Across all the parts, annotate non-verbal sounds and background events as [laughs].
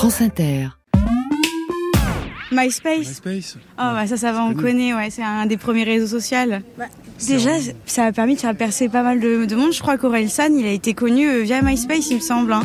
France Inter. MySpace. MySpace. Oh, bah ça, ça va, on connaît, ouais, c'est un des premiers réseaux sociaux. Bah, Déjà, ça a permis de faire percer pas mal de, de monde. Je crois qu'Orelsan, il a été connu euh, via MySpace, il me semble. hein.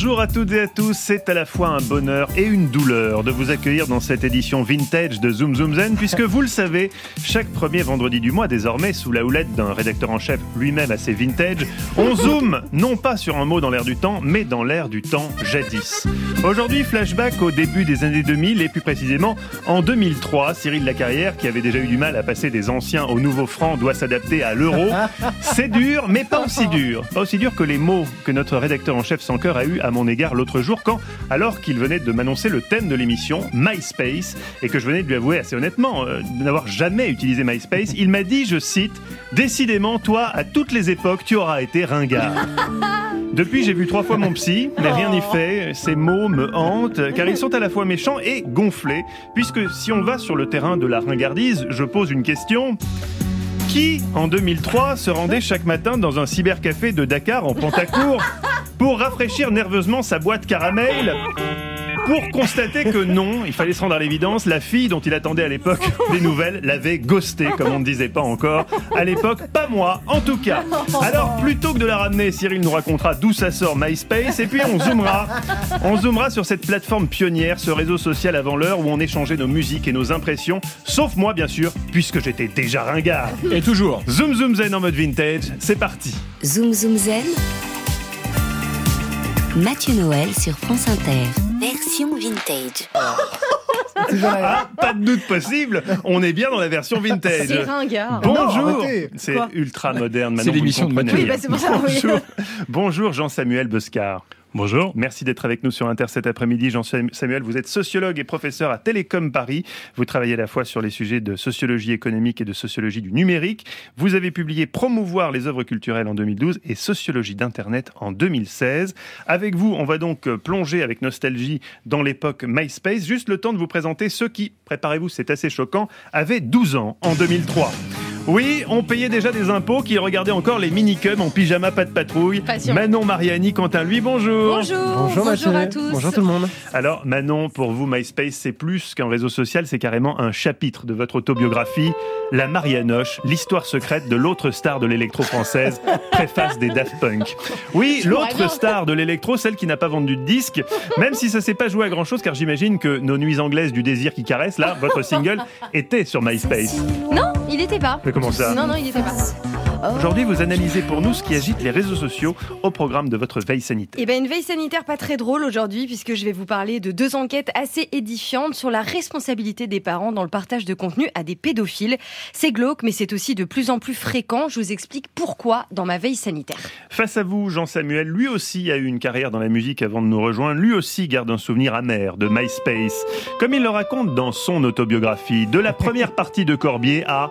Bonjour à toutes et à tous, c'est à la fois un bonheur et une douleur de vous accueillir dans cette édition vintage de Zoom Zoom Zen, [laughs] puisque vous le savez, chaque premier vendredi du mois, désormais, sous la houlette d'un rédacteur en chef lui-même assez vintage, on [laughs] zoome non pas sur un mot dans l'air du temps, mais dans l'air du temps jadis. Aujourd'hui, flashback au début des années 2000 et plus précisément en 2003, Cyril Lacarrière, qui avait déjà eu du mal à passer des anciens aux nouveaux francs, doit s'adapter à l'euro. [laughs] C'est dur, mais pas aussi dur. Pas aussi dur que les mots que notre rédacteur en chef sans cœur a eu à mon égard l'autre jour quand, alors qu'il venait de m'annoncer le thème de l'émission, MySpace, et que je venais de lui avouer assez honnêtement euh, de n'avoir jamais utilisé MySpace, il m'a dit, je cite, Décidément, toi, à toutes les époques, tu auras été ringard. [laughs] Depuis, j'ai vu trois fois mon psy, mais rien n'y fait. Ces mots me hantent, car ils sont à la fois méchants et gonflés. Puisque si on va sur le terrain de la ringardise, je pose une question. Qui, en 2003, se rendait chaque matin dans un cybercafé de Dakar en Pantacourt? Pour rafraîchir nerveusement sa boîte caramel pour constater que non, il fallait se rendre à l'évidence, la fille dont il attendait à l'époque [laughs] des nouvelles l'avait ghosté, comme on ne disait pas encore. À l'époque, pas moi, en tout cas. Alors, plutôt que de la ramener, Cyril nous racontera d'où ça sort MySpace, et puis on zoomera. On zoomera sur cette plateforme pionnière, ce réseau social avant l'heure où on échangeait nos musiques et nos impressions, sauf moi, bien sûr, puisque j'étais déjà ringard. Et toujours. Zoom Zoom Zen en mode vintage, c'est parti. Zoom Zoom Zen. Mathieu Noël sur France Inter. Version vintage. Ah, pas de doute possible, on est bien dans la version vintage. C'est ringard. Bonjour, c'est ultra moderne. C'est l'émission de Mathieu. Oui, bah, c'est pour ça, oui. Bonjour, bonjour Jean-Samuel Bescar. Bonjour. Merci d'être avec nous sur Inter cet après-midi. Jean-Samuel, vous êtes sociologue et professeur à Télécom Paris. Vous travaillez à la fois sur les sujets de sociologie économique et de sociologie du numérique. Vous avez publié Promouvoir les œuvres culturelles en 2012 et Sociologie d'Internet en 2016. Avec vous, on va donc plonger avec nostalgie dans l'époque MySpace. Juste le temps de vous présenter ceux qui, préparez-vous, c'est assez choquant, avaient 12 ans en 2003. Oui, on payait déjà des impôts qui regardaient encore les minicums en pyjama pas de patrouille. Passion. Manon Mariani, Quentin, lui, bonjour. Bonjour. Bonjour, à tous. Bonjour tout le monde. Alors Manon, pour vous, MySpace, c'est plus qu'un réseau social, c'est carrément un chapitre de votre autobiographie, La Marianoche, l'histoire secrète de l'autre star de l'électro française, [laughs] préface des Daft Punk. Oui, l'autre star de l'électro, celle qui n'a pas vendu de disque, même si ça s'est pas joué à grand chose, car j'imagine que nos nuits anglaises du désir qui caresse, là, votre [laughs] single, était sur MySpace. Non, il n'était pas. Mais comment ça Non, non, il n'était pas. Aujourd'hui, vous analysez pour nous ce qui agite les réseaux sociaux au programme de votre veille sanitaire. Eh ben, une veille sanitaire pas très drôle aujourd'hui, puisque je vais vous parler de deux enquêtes assez édifiantes sur la responsabilité des parents dans le partage de contenu à des pédophiles. C'est glauque, mais c'est aussi de plus en plus fréquent. Je vous explique pourquoi dans ma veille sanitaire. Face à vous, Jean Samuel, lui aussi a eu une carrière dans la musique avant de nous rejoindre. Lui aussi garde un souvenir amer de MySpace. Comme il le raconte dans son autobiographie, de la [laughs] première partie de Corbier à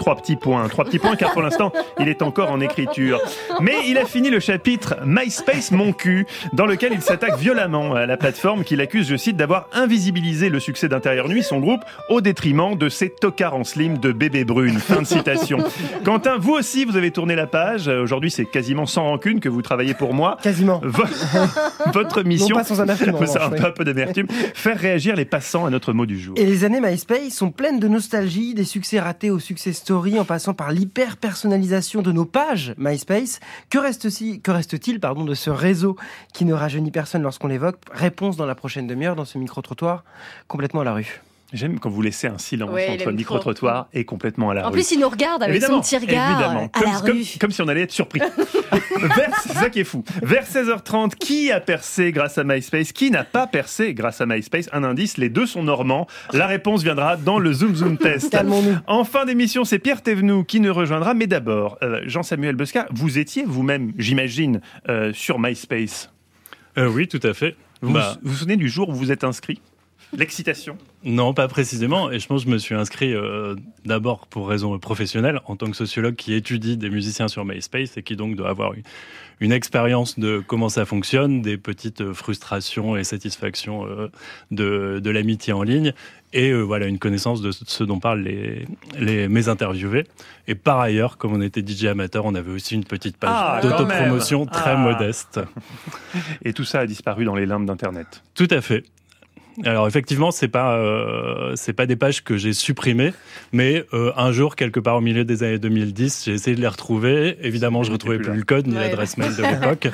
trois petits points. Trois petits points car pour l'instant, il est encore en écriture. Mais il a fini le chapitre MySpace mon cul, dans lequel il s'attaque violemment à la plateforme qu'il accuse, je cite, d'avoir invisibilisé le succès d'Intérieur Nuit, son groupe, au détriment de ses tocards en slim de bébé brune. Fin de citation. Quentin, vous aussi, vous avez tourné la page. Aujourd'hui, c'est quasiment sans rancune que vous travaillez pour moi. Quasiment. Vo- [laughs] Votre mission, Non pas sans amertume, ça, un, peu, un peu d'amertume, faire réagir les passants à notre mot du jour. Et les années MySpace sont pleines de nostalgie, des succès ratés aux succès story, en passant par l'hyper-personnalisation de nos pages MySpace. Que reste-t-il pardon, de ce réseau qui ne rajeunit personne lorsqu'on l'évoque? Réponse dans la prochaine demi-heure dans ce micro-trottoir complètement à la rue. J'aime quand vous laissez un silence Ouais, entre micro-trottoir et complètement à la En rue. plus, il nous regarde avec Évidemment, son petit regard évidemment. à Comme, la comme- rue. comme si on allait être surpris. [laughs] Vers, c'est ça qui est fou. Vers 16h30, qui a percé grâce à MySpace Qui n'a pas percé grâce à MySpace? Un indice, les deux sont normands. La réponse viendra dans le Zoom Zoom test. En fin d'émission, c'est Pierre Thévenoud qui nous rejoindra. Mais d'abord, euh, Jean-Samuel Bescar, vous étiez vous-même, j'imagine, euh, sur MySpace? Euh, oui, tout à fait. Vous Bah, vous vous souvenez du jour où vous êtes inscrit? L'excitation Non, pas précisément. Et je pense que je me suis inscrit euh, d'abord pour raison professionnelle, en tant que sociologue qui étudie des musiciens sur MySpace et qui donc doit avoir une, une expérience de comment ça fonctionne, des petites frustrations et satisfactions euh, de, de l'amitié en ligne et euh, voilà une connaissance de ce dont parlent les, les, mes interviewés. Et par ailleurs, comme on était DJ amateur, on avait aussi une petite page Ah, d'autopromotion très Ah. modeste. [laughs] Et tout ça a disparu dans les limbes d'Internet. Tout à fait. Alors effectivement, c'est pas euh, c'est pas des pages que j'ai supprimées, mais euh, un jour quelque part au milieu des années 2010, j'ai essayé de les retrouver. Évidemment, je retrouvais plus plus le code ni Ouais. l'adresse mail de [laughs] l'époque.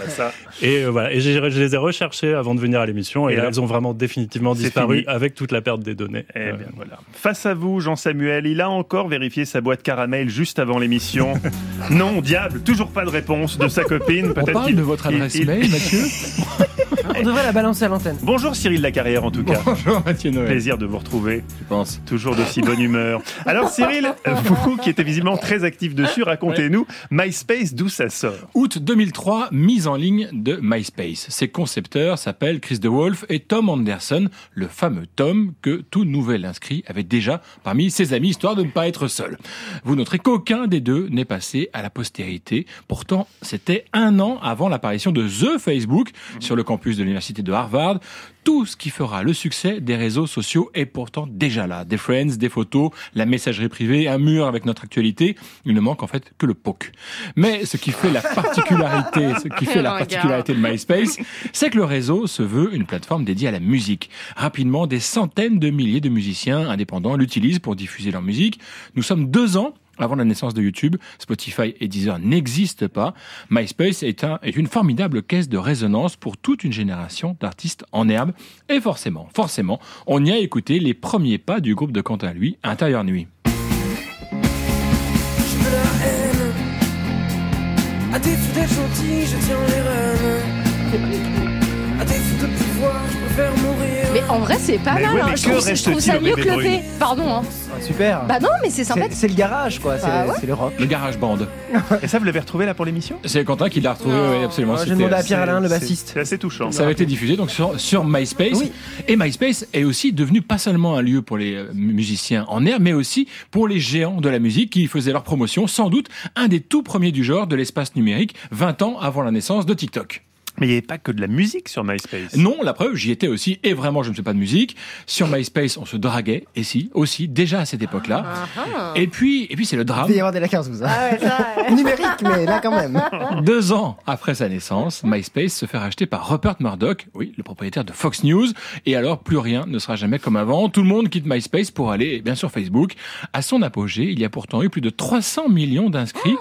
Et euh, voilà, et je les ai recherchées avant de venir à l'émission, et, Et là, là, elles ont vraiment définitivement disparu fini. avec toute la perte des données. Eh Euh, bien, voilà. Face à vous, Jean-Samuel, il a encore vérifié sa boîte caramel juste avant l'émission. [laughs] non, diable, toujours pas de réponse de sa copine. On Peut-être de votre il- adresse il- mail, Mathieu [laughs] On devrait la balancer à l'antenne. Bonjour Cyril Lacarrière en tout cas. Bonjour Mathieu Noël. Plaisir de vous retrouver, Je pense. toujours de si bonne humeur. Alors Cyril, [laughs] vous qui êtes visiblement très actif dessus, racontez-nous MySpace d'où ça sort. Août 2003, mise en ligne de MySpace. Ses concepteurs s'appellent Chris DeWolf et Tom Anderson, le fameux Tom que tout nouvel inscrit avait déjà parmi ses amis, histoire de ne pas être seul. Vous noterez qu'aucun des deux n'est passé à la postérité. Pourtant, c'était un an avant l'apparition de The Facebook sur le campus de l'université de Harvard. Tout ce qui fera le succès des réseaux sociaux est pourtant déjà là. Des friends, des photos, la messagerie privée, un mur avec notre actualité. Il ne manque en fait que le POC. Mais ce qui fait la particularité, [laughs] ce qui fait la Regarde. particularité de MySpace, c'est que le réseau se veut une plateforme dédiée à la musique. Rapidement, des centaines de milliers de musiciens indépendants l'utilisent pour diffuser leur musique. Nous sommes deux ans avant la naissance de YouTube, Spotify et Deezer n'existent pas. MySpace est, un, est une formidable caisse de résonance pour toute une génération d'artistes en herbe. Et forcément, forcément, on y a écouté les premiers pas du groupe de Quentin lui, Intérieur Nuit. Je veux la haine. À défaut d'être gentil, je tiens les rênes. À défaut de pouvoir, je préfère mourir. Mais en vrai, c'est pas Mais mal. ouais, hein. mais Je, que trouve, je trouve ça au mieux bébé que le brune P. Pardon. Hein. Ah, super. Bah non, mais c'est C'est sympathique. c'est le garage, quoi. C'est Bah ouais. c'est le rock. Le Garage Band. [laughs] Et ça, vous l'avez retrouvé là pour l'émission? C'est Quentin qui l'a retrouvé, Non. oui, absolument. Moi, J'ai C'était- demandé à Pierre Alain, le C'est- bassiste. C'est assez touchant. Ça avait été diffusé donc sur, sur MySpace. Oui. Et MySpace est aussi devenu pas seulement un lieu pour les euh, musiciens en air, mais aussi pour les géants de la musique qui faisaient leur promotion, sans doute un des tout premiers du genre de l'espace numérique, 20 ans avant la naissance de TikTok. Mais il n'y avait pas que de la musique sur MySpace. Non, la preuve, j'y étais aussi, et vraiment, je ne fais pas de musique. Sur MySpace, on se draguait, et si, aussi, déjà à cette époque-là. Ah, Et puis, et puis c'est le Il drame. va y avoir des laqueurs, vous. Ah ouais, ça, ouais. [laughs] Numérique, mais là quand même. Deux ans après sa naissance, MySpace se fait racheter par Rupert Murdoch, oui, le propriétaire de Fox News, et alors plus rien ne sera jamais comme avant. Tout le monde quitte MySpace pour aller, bien sûr, Facebook. À son apogée, il y a pourtant eu plus de 300 millions d'inscrits,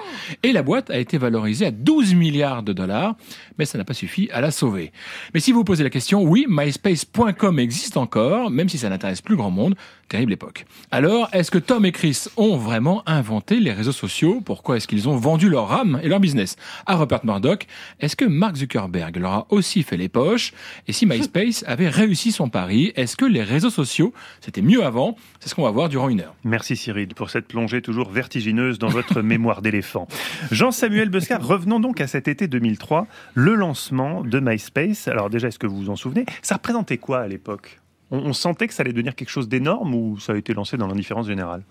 et la boîte a été valorisée à 12 milliards de dollars, mais ça n'a pas suffi à la sauver. Mais si vous posez la question, oui, MySpace.com existe encore, même si ça n'intéresse plus grand monde. Terrible époque. Alors, est-ce que Tom et Chris ont vraiment inventé les réseaux sociaux? Pourquoi est-ce qu'ils ont vendu leur âme et leur business? À Rupert Murdoch Est-ce que Mark Zuckerberg leur a aussi fait les poches? Et si MySpace [laughs] avait réussi son pari, est-ce que les réseaux sociaux, c'était mieux avant? C'est ce qu'on va voir durant une heure. Merci Cyril pour cette plongée toujours vertigineuse dans votre [laughs] mémoire d'éléphant. Jean-Samuel Bescar, revenons donc à cet été 2003, le lancement de MySpace. Alors déjà, est-ce que vous vous en souvenez? Ça représentait quoi à l'époque? On, sentait que ça allait devenir quelque chose d'énorme ou ça a été lancé dans l'indifférence générale?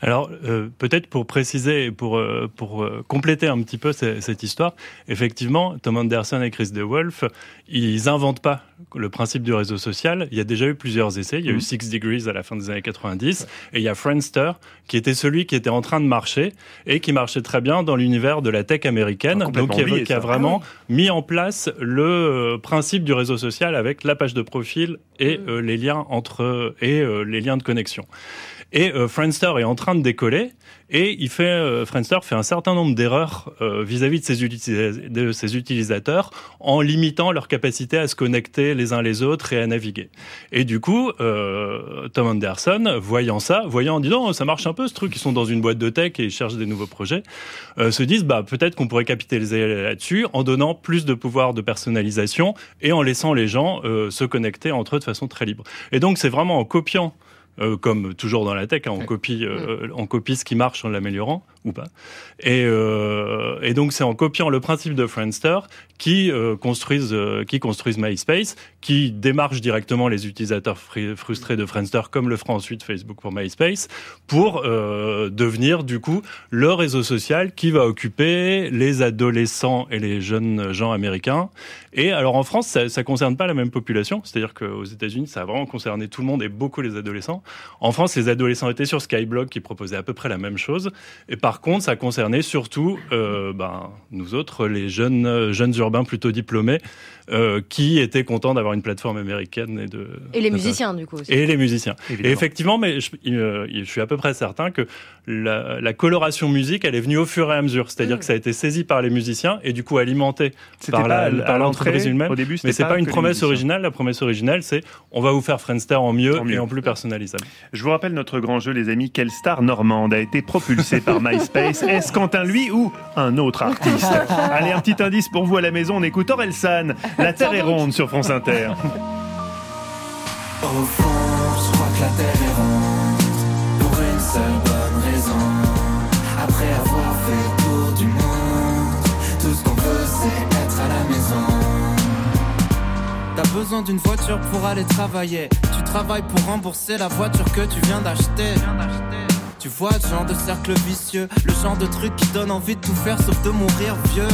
Alors, euh, peut-être pour préciser et pour, euh, pour euh, compléter un petit peu ce- cette histoire, effectivement, Tom Anderson et Chris DeWolf, ils inventent pas le principe du réseau social. Il y a déjà eu plusieurs essais. Il y a eu Six Degrees à la fin des années 90 et il y a Friendster qui était celui qui était en train de marcher et qui marchait très bien dans l'univers de la tech américaine. Ah, Donc, qui a, oublié, qui a ça. vraiment mis en place le euh, principe du réseau social avec la page de profil et euh, les liens entre et euh, les liens de connexion. Et euh, Friendster est en train de décoller et il fait euh, Friendster fait un certain nombre d'erreurs euh, vis-à-vis de ses, utilisateurs en limitant leur capacité à se connecter les uns les autres et à naviguer. Et du coup, euh, Tom Anderson, voyant ça, voyant disant oh, ça marche un peu ce truc, ils sont dans une boîte de tech et ils cherchent des nouveaux projets, euh, se disent bah peut-être qu'on pourrait capitaliser là-dessus en donnant plus de pouvoir de personnalisation et en laissant les gens se connecter entre eux de façon très libre. Et donc c'est vraiment en copiant euh, comme toujours dans la tech, hein, on, copie, euh, on copie ce qui marche en l'améliorant. Ou pas. Et, euh, et donc c'est en copiant le principe de Friendster qui euh, construisent euh, qui construisent MySpace, qui démarchent directement les utilisateurs frustrés de Friendster, comme le fera ensuite Facebook pour MySpace, pour euh, devenir du coup le réseau social qui va occuper les adolescents et les jeunes gens américains. Et alors en France, ça, ça concerne pas la même population, c'est-à-dire qu'aux États-Unis, ça a vraiment concerné tout le monde et beaucoup les adolescents. En France, les adolescents étaient sur Skyblog qui proposait à peu près la même chose. Et par contre, ça concernait surtout euh, ben, nous autres, les jeunes, euh, jeunes urbains plutôt diplômés, euh, qui étaient contents d'avoir une plateforme américaine et de. Et les de- musiciens, du coup. aussi. Et les musiciens. Évidemment. Et effectivement, mais je, je suis à peu près certain que la, la coloration musique, elle est venue au fur et à mesure. C'est-à-dire Mm. que ça a été saisi par les musiciens et du coup alimenté par pas par l'entreprise elle-même. Au début, Mais c'est pas, une que les promesse originale. La promesse originale, c'est on va vous faire Friendster en mieux, En mieux. et en plus personnalisable. Je vous rappelle notre grand jeu, les amis. Quelle star normande a été propulsée par [laughs] MySpace Est-ce Quentin, lui, ou un autre artiste [laughs] Allez, un petit indice pour vous à la maison. On écoute Orelsan. La Terre est ronde sur France Inter. Au fond, je crois que la terre est ronde Pour une seule bonne raison Après avoir fait le tour du monde Tout ce qu'on veut c'est être à la maison T'as besoin d'une voiture pour aller travailler Tu travailles pour rembourser la voiture que tu viens d'acheter tu vois le genre de cercle vicieux, le genre de truc qui donne envie de tout faire sauf de mourir vieux.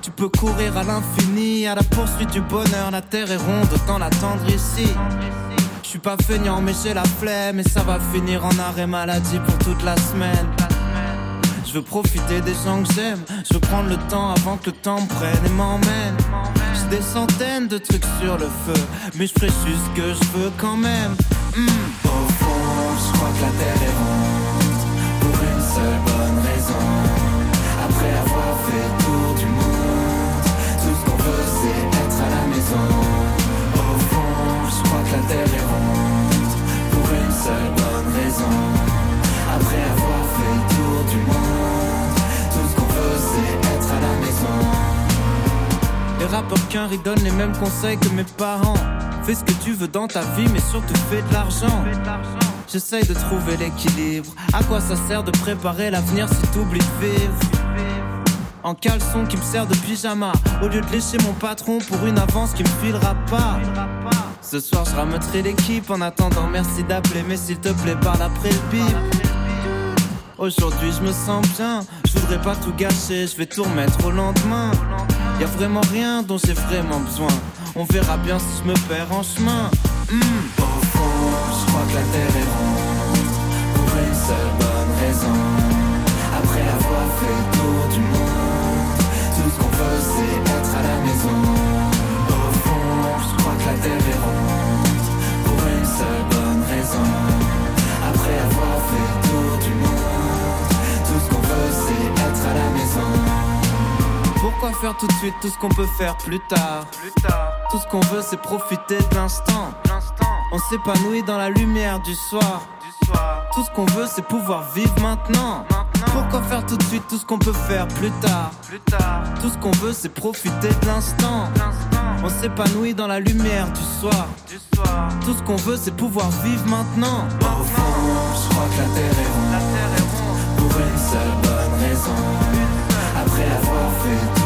Tu peux courir à l'infini, à la poursuite du bonheur, la terre est ronde, autant l'attendre ici. Je suis pas feignant mais j'ai la flemme et ça va finir en arrêt maladie pour toute la semaine. Je veux profiter des gens que j'aime, je veux prendre le temps avant que le temps me prenne et m'emmène. J'ai des centaines de trucs sur le feu, mais je juste ce que je veux quand même. Hmm. Je crois que la terre est ronde, pour une seule bonne raison. Après avoir fait le tour du monde, tout ce qu'on veut c'est être à la maison. Au fond, je crois que la terre est ronde, pour une seule bonne raison. Après avoir fait le tour du monde, tout ce qu'on veut c'est être à la maison. Les rappeurs qu'un donnent les mêmes conseils que mes parents. Fais ce que tu veux dans ta vie, mais surtout fais de l'argent. J'essaye de trouver l'équilibre. À quoi ça sert de préparer l'avenir si t'oublies de vivre? En caleçon qui me sert de pyjama. Au lieu de lécher mon patron pour une avance qui me filera pas. Ce soir je rameuterai l'équipe En attendant. Merci d'appeler Mais s'il te plaît parle après le bip. Aujourd'hui je me sens bien. Je voudrais pas tout gâcher. Je vais tout remettre au lendemain. Y a vraiment rien dont j'ai vraiment besoin. On verra bien si je me perds en chemin. Hmm. Je crois que la terre est ronde Pour une seule bonne raison. Après avoir fait le tour du monde Tout ce qu'on veut c'est être à la maison. Au fond je crois que la terre est ronde Pour une seule bonne raison. Après avoir fait le tour du monde Tout ce qu'on veut c'est être à la maison. Pourquoi faire tout de suite tout ce qu'on peut faire plus tard? Tout ce qu'on veut c'est profiter de l'instant On s'épanouit dans la lumière du soir. Tout ce qu'on veut c'est pouvoir vivre maintenant. Pourquoi faire tout de suite tout ce qu'on peut faire plus tard? Tout ce qu'on veut c'est profiter de l'instant. On s'épanouit dans la lumière du soir. Tout ce qu'on veut c'est pouvoir vivre maintenant. Au fond je crois que la terre est ronde. Pour une seule bonne raison. Après avoir fait le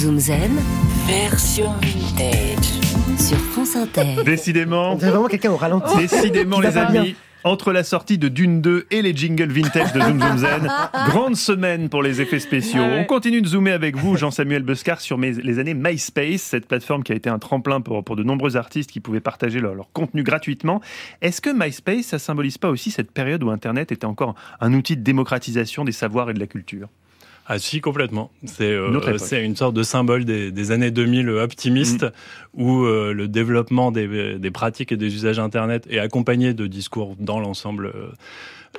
Zoom Zen, version vintage. Sur France Inter. Décidément, On dirait vraiment quelqu'un au ralenti. décidément les bien. amis. Entre la sortie de Dune 2 et les jingles vintage de Zoom Zoom Zen, [laughs] grande semaine pour les effets spéciaux. On continue de zoomer avec vous, Jean-Samuel Buscar, sur mes- les années MySpace, cette plateforme qui a été un tremplin pour, pour de nombreux artistes qui pouvaient partager leur, leur contenu gratuitement. Est-ce que MySpace, ça symbolise pas aussi cette période où Internet était encore un outil de démocratisation des savoirs et de la culture? Ah si, complètement. C'est Une autre euh, c'est une sorte de symbole des, des années 2000 optimiste Mm. où euh, le développement des, des pratiques et des usages Internet est accompagné de discours dans l'ensemble euh,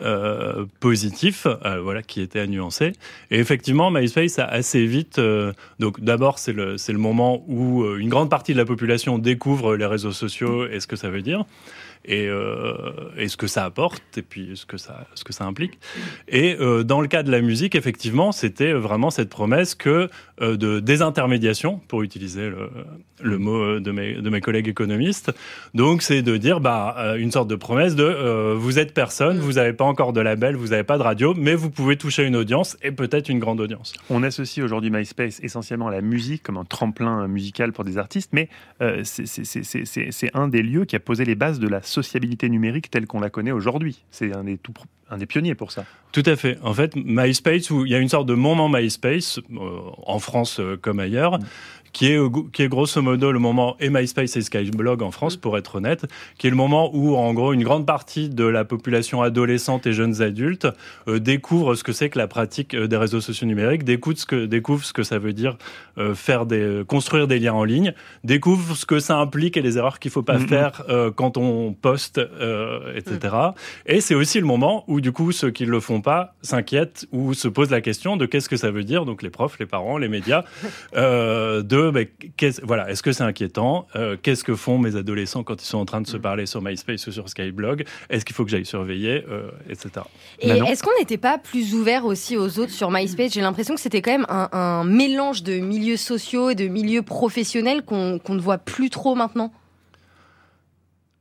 euh, positif, euh, voilà, qui était à nuancer. Et effectivement, MySpace a assez vite. donc d'abord, c'est le moment où une grande partie de la population découvre les réseaux sociaux et ce que ça veut dire. Et, euh, et ce que ça apporte, et puis ce que ça, ce que ça implique. Et euh, dans le cas de la musique, effectivement, c'était vraiment cette promesse que euh, de désintermédiation, pour utiliser le, mot de mes, de mes collègues économistes. Donc, c'est de dire bah, une sorte de promesse de vous êtes personne, vous n'avez pas encore de label, vous n'avez pas de radio, mais vous pouvez toucher une audience et peut-être une grande audience. On associe aujourd'hui MySpace essentiellement à la musique comme un tremplin musical pour des artistes, mais c'est un des lieux qui a posé les bases de la sociabilité numérique telle qu'on la connaît aujourd'hui. C'est un des, tout, pr- un des pionniers pour ça. Tout à fait. En fait, MySpace, où il y a une sorte de moment MySpace, euh, en France euh, comme ailleurs, qui est, euh, qui est grosso modo le moment, et MySpace et Skyblog en France, pour être honnête, qui est le moment où, en gros, une grande partie de la population adolescente et jeunes adultes euh, découvre ce que c'est que la pratique euh, des réseaux sociaux numériques, découvre ce que, découvre ce que ça veut dire euh, faire des, construire des liens en ligne, découvre ce que ça implique et les erreurs qu'il faut pas faire euh, quand on poste, euh, etc. Et c'est aussi le moment où, du coup, ceux qui ne le font pas s'inquiètent ou se posent la question de qu'est-ce que ça veut dire, donc les profs, les parents, les médias, euh, de ben, qu'est-ce- voilà, est-ce que c'est inquiétant? Euh, Qu'est-ce que font mes adolescents quand ils sont en train de se parler sur MySpace ou sur Skyblog? Est-ce qu'il faut que j'aille surveiller, euh, etc. Et Manon est-ce qu'on n'était pas plus ouvert aussi aux autres sur MySpace? J'ai l'impression que c'était quand même un, un mélange de milieux sociaux et de milieux professionnels qu'on qu'on ne voit plus trop maintenant.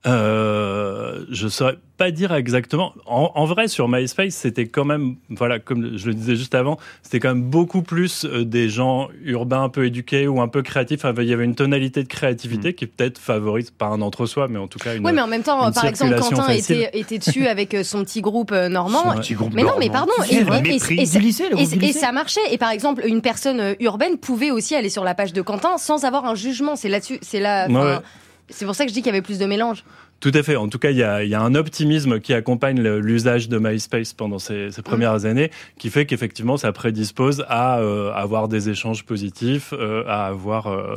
Euh, je saurais pas dire exactement. En, en vrai, sur MySpace, c'était quand même, voilà, comme je le disais juste avant, c'était quand même beaucoup plus euh, des gens urbains un peu éduqués ou un peu créatifs. Enfin, il y avait une tonalité de créativité qui peut-être favorise, pas un entre-soi, mais en tout cas une. Oui, mais en même temps, par exemple, Quentin facile. était, était dessus [laughs] avec euh, son petit groupe euh, normand. Ouais. Petit groupe Mais non, mais pardon. Et- et- et- lycée, le Et, ça marchait. Et par exemple, une personne urbaine pouvait aussi aller sur la page de Quentin sans avoir un jugement. C'est là-dessus, c'est là. C'est pour ça que je dis qu'il y avait plus de mélange. Tout à fait. En tout cas, il y a, il y a un optimisme qui accompagne l'usage de MySpace pendant ces, ces premières années, qui fait qu'effectivement, ça prédispose à euh, avoir des échanges positifs, euh, à avoir euh,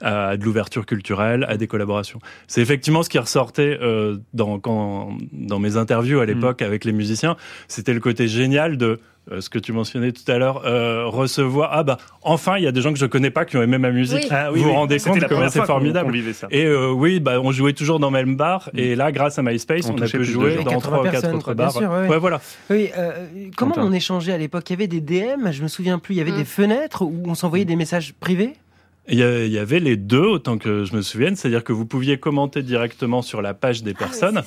à de l'ouverture culturelle, à des collaborations. C'est effectivement ce qui ressortait euh, dans, quand, dans mes interviews à l'époque avec les musiciens. C'était le côté génial de euh, ce que tu mentionnais tout à l'heure, euh, recevoir ah bah enfin il y a des gens que je connais pas qui ont aimé ma musique. Oui. Ah vous vous rendez compte comment c'est formidable. ça. Et euh, oui, bah, on jouait toujours dans le même bar. Et là, grâce à MySpace, On on, a pu jouer dans 80 trois ou quatre autres quoi, bars. sûr, ouais, voilà. Oui, euh, comment Quentin. on échangeait à l'époque? Il y avait des DM, je me souviens plus, il y avait Mm. des fenêtres où on s'envoyait des messages privés? Il y, avait les deux, autant que je me souvienne. C'est-à-dire que vous pouviez commenter directement sur la page des personnes.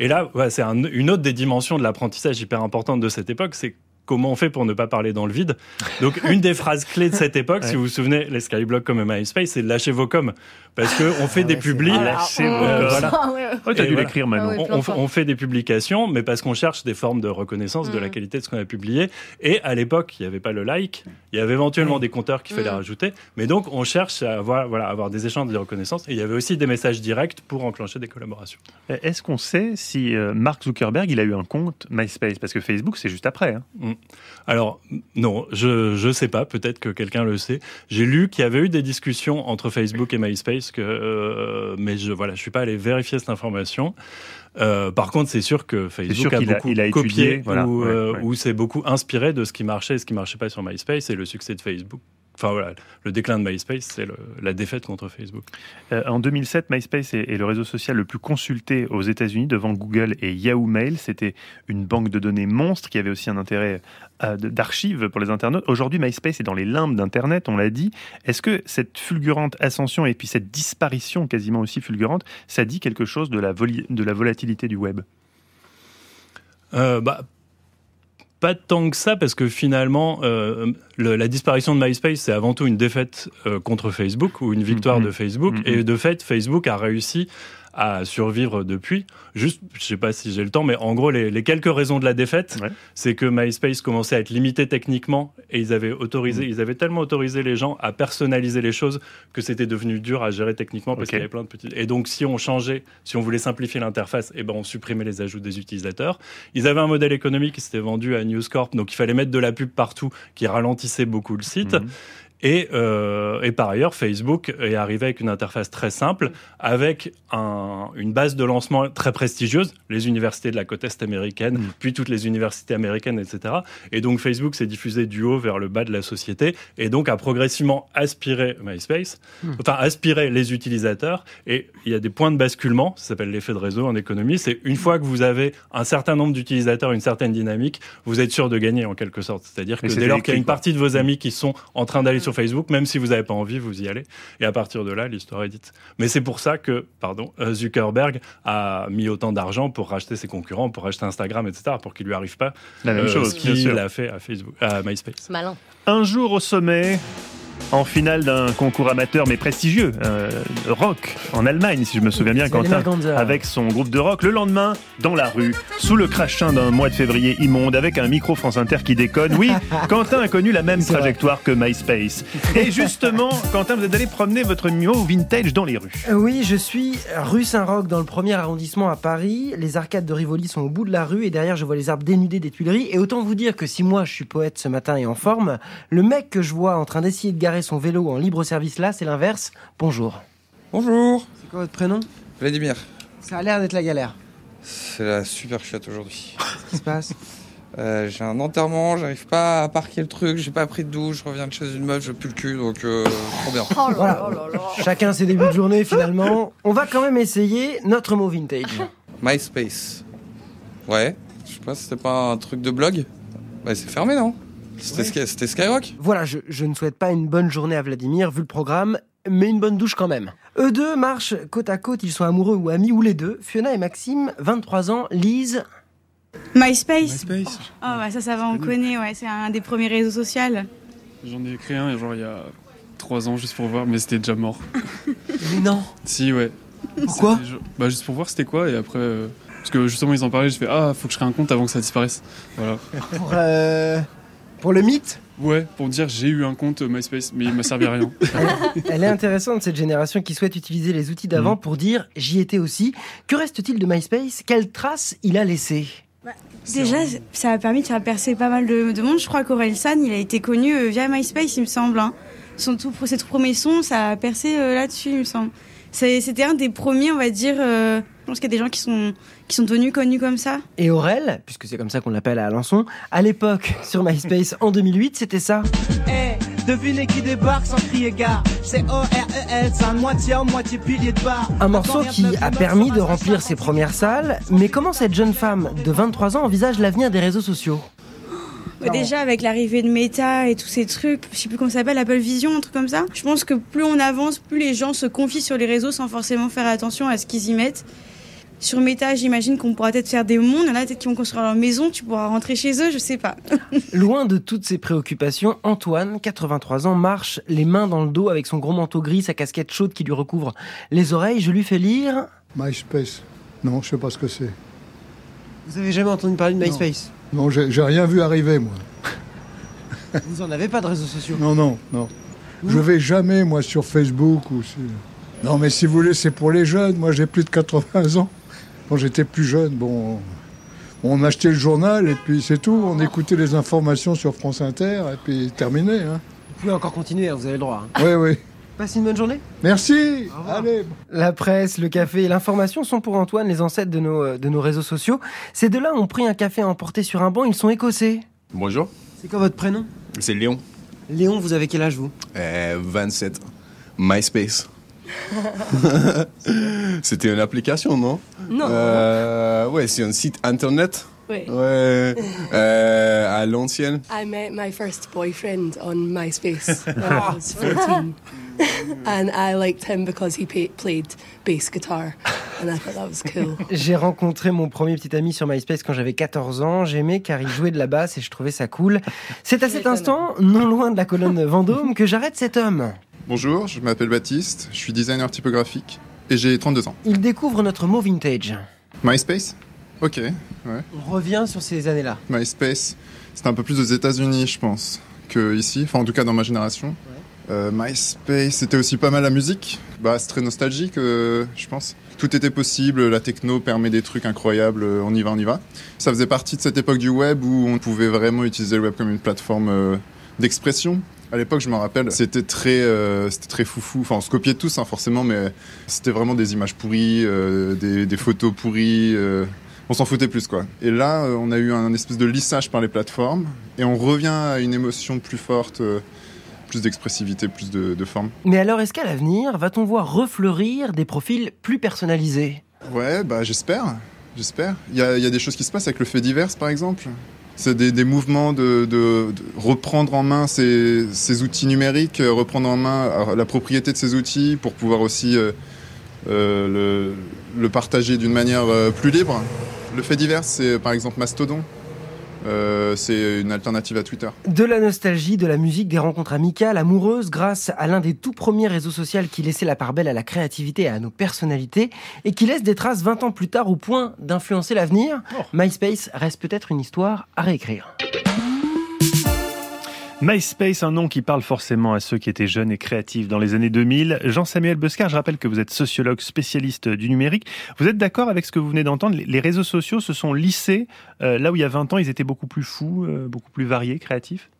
Et là, ouais, c'est un- une autre des dimensions de l'apprentissage hyper importante de cette époque. C'est comment on fait pour ne pas parler dans le vide. Donc, [laughs] une des phrases clés de cette époque, si vous vous souvenez, les Skyblogs comme MySpace, c'est lâchez vos coms. Parce qu'on Ah fait des publis. Lâchez vos Euh, voilà. [laughs] Ah ouais. Oh, t'as dû voilà. l'écrire, Manon. Ah ouais. on, plein de on- fois. on fait des publications, mais parce qu'on cherche des formes de reconnaissance de la Mm. qualité de ce qu'on a publié. Et à l'époque, il n'y avait pas le like. Il y avait éventuellement des compteurs qu'il fallait Mm. rajouter. Mais donc, on cherche à avoir, voilà, avoir des échanges de reconnaissance. Et il y avait aussi des messages directs pour enclencher des collaborations. Est-ce qu'on sait si euh, Mark Zuckerberg il a eu un compte MySpace? Parce que Facebook, c'est juste après. hein. Alors, non, je je sais pas. Peut-être que quelqu'un le sait. J'ai lu qu'il y avait eu des discussions entre Facebook et MySpace, que, euh, mais je voilà, je suis pas allé vérifier cette information. Euh, par contre, c'est sûr que Facebook sûr a beaucoup il a copié étudié, voilà, ou ouais, ouais. ou c'est beaucoup inspiré de ce qui marchait et ce qui marchait pas sur MySpace et le succès de Facebook. Enfin voilà, le déclin de MySpace, c'est la défaite contre Facebook. Euh, en 2007, MySpace est, est le réseau social le plus consulté aux États-Unis devant Google et Yahoo Mail. C'était une banque de données monstre qui avait aussi un intérêt euh, d'archives pour les internautes. Aujourd'hui, MySpace est dans les limbes d'Internet, on l'a dit. Est-ce que cette fulgurante ascension et puis cette disparition quasiment aussi fulgurante, ça dit quelque chose de la, de la volatilité du web? Euh, bah, pas tant que ça, parce que finalement, euh, le- la disparition de MySpace, c'est avant tout une défaite euh, contre Facebook ou une victoire Mhm. de Facebook. Mhm. Et de fait, Facebook a réussi à survivre depuis. Juste, je sais pas si j'ai le temps, mais en gros, les, les quelques raisons de la défaite, Ouais. c'est que MySpace commençait à être limité techniquement et ils avaient autorisé, Mhm. ils avaient tellement autorisé les gens à personnaliser les choses que c'était devenu dur à gérer techniquement parce qu'il y avait plein de petits. Et donc, si on changeait, si on voulait simplifier l'interface, et ben on supprimait les ajouts des utilisateurs. Ils avaient un modèle économique qui s'était vendu à News Corp, donc il fallait mettre de la pub partout qui ralentissait beaucoup le site. Mhm. Et, euh, et par ailleurs, Facebook est arrivé avec une interface très simple, avec un- une base de lancement très prestigieuse, les universités de la côte est américaine, Mm. puis toutes les universités américaines, etc. Et donc Facebook s'est diffusé du haut vers le bas de la société, et donc a progressivement aspiré MySpace, Mm. enfin aspiré les utilisateurs. Et il y a des points de basculement, ça s'appelle l'effet de réseau en économie. C'est une fois que vous avez un certain nombre d'utilisateurs, une certaine dynamique, vous êtes sûr de gagner en quelque sorte. C'est-à-dire que dès lors qu'il y a une partie de vos amis qui sont en train d'aller sur Facebook, même si vous n'avez pas envie, vous y allez. Et à partir de là, l'histoire est dite. Mais c'est pour ça que, pardon, euh, Zuckerberg a mis autant d'argent pour racheter ses concurrents, pour racheter Instagram, etc., pour qu'il lui arrive pas La même euh, chose, qu'il a fait à Facebook, à MySpace. Malin. Un jour au sommet, en finale d'un concours amateur mais prestigieux, euh, rock, en Allemagne, si je me souviens bien, Quentin, avec son groupe de rock. Le lendemain, dans la rue, sous le crachin d'un mois de février immonde, avec un micro France Inter qui déconne. Oui, [laughs] Quentin a connu la même vrai. trajectoire que MySpace. Et [laughs] justement, Quentin, vous êtes allé promener votre numéro vintage dans les rues. Euh, Oui, je suis rue Saint-Roch dans le premier arrondissement à Paris. Les arcades de Rivoli sont au bout de la rue et derrière je vois les arbres dénudés des Tuileries. Et autant vous dire que si moi je suis poète ce matin et en forme, le mec que je vois en train d'essayer de garer son vélo en libre service là, c'est l'inverse. Bonjour. Bonjour, C'est quoi votre prénom? Vladimir. Ça a l'air d'être la galère. C'est la super chiotte aujourd'hui. Qu'est-ce qui se passe? Euh, j'ai un enterrement, j'arrive pas à parquer le truc, j'ai pas pris de douche, je reviens de chez une meuf, je pue le cul, donc euh, trop bien. Oh là Voilà. là là là. Chacun ses débuts de journée finalement. On va quand même essayer notre mot vintage. MySpace. Ouais, je sais pas, c'était pas un truc de blog Bah c'est fermé non? C'était c'était Skyrock Voilà, je, je ne souhaite pas une bonne journée à Vladimir vu le programme, mais une bonne douche quand même. Eux deux marchent côte à côte, ils sont amoureux ou amis ou les deux. Fiona et Maxime, 23 ans, Lise. MySpace. MySpace Oh, bah ça, ça va, on connaît, ouais. C'est un des premiers réseaux sociaux. J'en ai créé un genre il y a 3 ans juste pour voir, mais c'était déjà mort. [laughs] Mais non Si, ouais. Pourquoi Bah juste pour voir c'était quoi et après. euh, Parce que justement ils en parlaient, je fais Ah, faut que je crée un compte avant que ça disparaisse. Voilà. pour, [laughs] euh, pour le mythe Ouais, pour dire j'ai eu un compte MySpace, mais il m'a servi à rien. [laughs] Elle est intéressante cette génération qui souhaite utiliser les outils d'avant pour dire j'y étais aussi. Que reste-t-il de MySpace? Quelle trace il a laissé Déjà, ça a permis de faire percer pas mal de, de monde. Je crois qu'Orelsan, il a été connu euh, via MySpace, il me semble. hein. Son tout, ses tout premiers sons, ça a percé euh, là-dessus, il me semble. C'était un des premiers, on va dire. euh, pense qu'il y a des gens qui sont, qui sont devenus connus comme ça. Et Aurel, puisque c'est comme ça qu'on l'appelle à Alençon, à l'époque sur MySpace en 2008, c'était ça. Eh, devinez qui débarque sans crier gare. C'est O-R-E-L, c'est un moitié homme, moitié pilier de bar. Un morceau qui a permis de remplir ses premières salles. Mais comment cette jeune femme de 23 ans envisage l'avenir des réseaux sociaux? Euh, Déjà, avec l'arrivée de Meta et tous ces trucs, je sais plus comment ça s'appelle, Apple Vision, un truc comme ça. Je pense que plus on avance, plus les gens se confient sur les réseaux sans forcément faire attention à ce qu'ils y mettent. Sur Meta, j'imagine qu'on pourra peut-être faire des mondes. Il y en a peut-être qui vont construire leur maison, tu pourras rentrer chez eux, je sais pas. [laughs] Loin de toutes ces préoccupations, Antoine, 83 ans, marche les mains dans le dos avec son gros manteau gris, sa casquette chaude qui lui recouvre les oreilles. Je lui fais lire. MySpace. Non, je sais pas ce que c'est. Vous avez jamais entendu parler de MySpace? Non, j'ai j'ai rien vu arriver, moi. [laughs] Vous en avez pas de réseaux sociaux? Non, non, non. Je vais jamais, moi, sur Facebook ou sur... Non, mais si vous voulez, c'est pour les jeunes. Moi, j'ai plus de 80 ans. Quand j'étais plus jeune, bon... On achetait le journal et puis c'est tout. On écoutait les informations sur France Inter et puis terminé. Hein. Vous pouvez encore continuer, hein, vous avez le droit. hein. Oui, oui. Passez une bonne journée. Merci. Allez. La presse, le café et l'information sont pour Antoine les ancêtres de nos, euh, de nos réseaux sociaux. Ces deux-là ont pris un café à emporter sur un banc, ils sont écossais. Bonjour, C'est quoi votre prénom? C'est Léon. Léon, vous avez quel âge vous? Euh, 27. MySpace. [laughs] C'était une application, non Non. Euh, ouais, c'est un site internet. Oui. Ouais. Euh, à l'ancienne. I met my first boyfriend on MySpace [laughs] when I was 14. and I liked him because he pa- played bass guitar. And I thought that was cool. J'ai rencontré mon premier petit ami sur MySpace quand j'avais 14 ans. J'aimais car il jouait de la basse et je trouvais ça cool. C'est à cet instant, non loin de la colonne Vendôme, que j'arrête cet homme. Bonjour, je m'appelle Baptiste, je suis designer typographique et j'ai 32 ans. Il découvre notre mot vintage. MySpace? Ok, ouais. On revient sur ces années-là. MySpace, c'était un peu plus aux États-Unis, je pense, que ici, enfin en tout cas dans ma génération. Euh, MySpace, c'était aussi pas mal la musique. Bah, c'est très nostalgique, euh, je pense. Tout était possible, la techno permet des trucs incroyables, euh, on y va, on y va. Ça faisait partie de cette époque du web où on pouvait vraiment utiliser le web comme une plateforme d'expression. À l'époque, je me rappelle, c'était très, euh, c'était très foufou. Enfin, on se copiait tous, hein, forcément, mais c'était vraiment des images pourries, euh, des, des photos pourries. euh, on s'en foutait plus, quoi. Et là, on a eu un espèce de lissage par les plateformes, et on revient à une émotion plus forte, plus d'expressivité, plus de, de forme. Mais alors, est-ce qu'à l'avenir, va-t-on voir refleurir des profils plus personnalisés? Ouais, bah j'espère, j'espère. Il y y a des choses qui se passent avec le fait divers, par exemple. C'est des, mouvements de, reprendre en main ces, outils numériques, euh, reprendre en main euh, la propriété de ces outils pour pouvoir aussi euh, le, partager d'une manière plus libre. Le fait divers, c'est par exemple Mastodon. Euh, c'est une alternative à Twitter. De la nostalgie, de la musique, des rencontres amicales, amoureuses, grâce à l'un des tout premiers réseaux sociaux qui laissait la part belle à la créativité et à nos personnalités, et qui laisse des traces 20 ans plus tard au point d'influencer l'avenir, MySpace reste peut-être une histoire à réécrire. MySpace, un nom qui parle forcément à ceux qui étaient jeunes et créatifs dans les années 2000. Jean-Samuel Bescar, je rappelle que vous êtes sociologue spécialiste du numérique. Vous êtes d'accord avec ce que vous venez d'entendre? Les- réseaux sociaux se sont lissés. euh, là où il y a 20 ans, ils étaient beaucoup plus fous, euh, beaucoup plus variés, créatifs?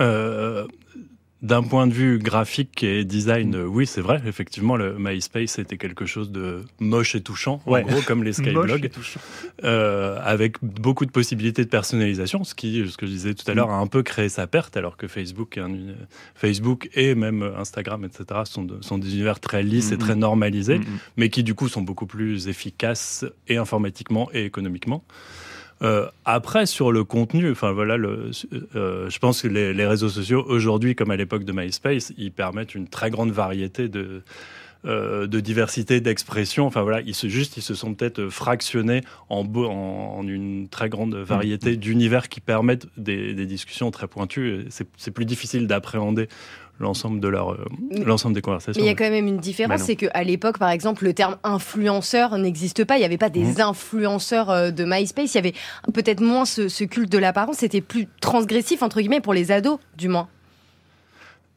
Euh, D'un point de vue graphique et design, euh, oui, c'est vrai. Effectivement, le MySpace c'était quelque chose de moche et touchant, en Ouais. gros, comme les [laughs] skyblogs, euh, avec beaucoup de possibilités de personnalisation, ce qui, ce que je disais tout à l'heure, a un peu créé sa perte, alors que Facebook, est un uni- Facebook et même Instagram, etc., sont, de- sont des univers très lisses et très normalisés, mais qui du coup sont beaucoup plus efficaces et informatiquement et économiquement. Euh, après, sur le contenu, enfin voilà, le, euh, je pense que les, les réseaux sociaux aujourd'hui, comme à l'époque de MySpace, ils permettent une très grande variété de euh, de diversité d'expression. Enfin voilà, ils se juste, ils se sont peut-être fractionnés en, une très grande variété d'univers qui permettent des, des discussions très pointues. C'est plus difficile d'appréhender l'ensemble de leur euh, l'ensemble des conversations. Mais il y a quand même une différence, Bah c'est qu'à l'époque, par exemple, le terme influenceur n'existe pas. Il n'y avait pas des Mhm. influenceurs euh, de MySpace. Il y avait peut-être moins ce, ce culte de l'apparence. C'était plus transgressif, entre guillemets, pour les ados, du moins.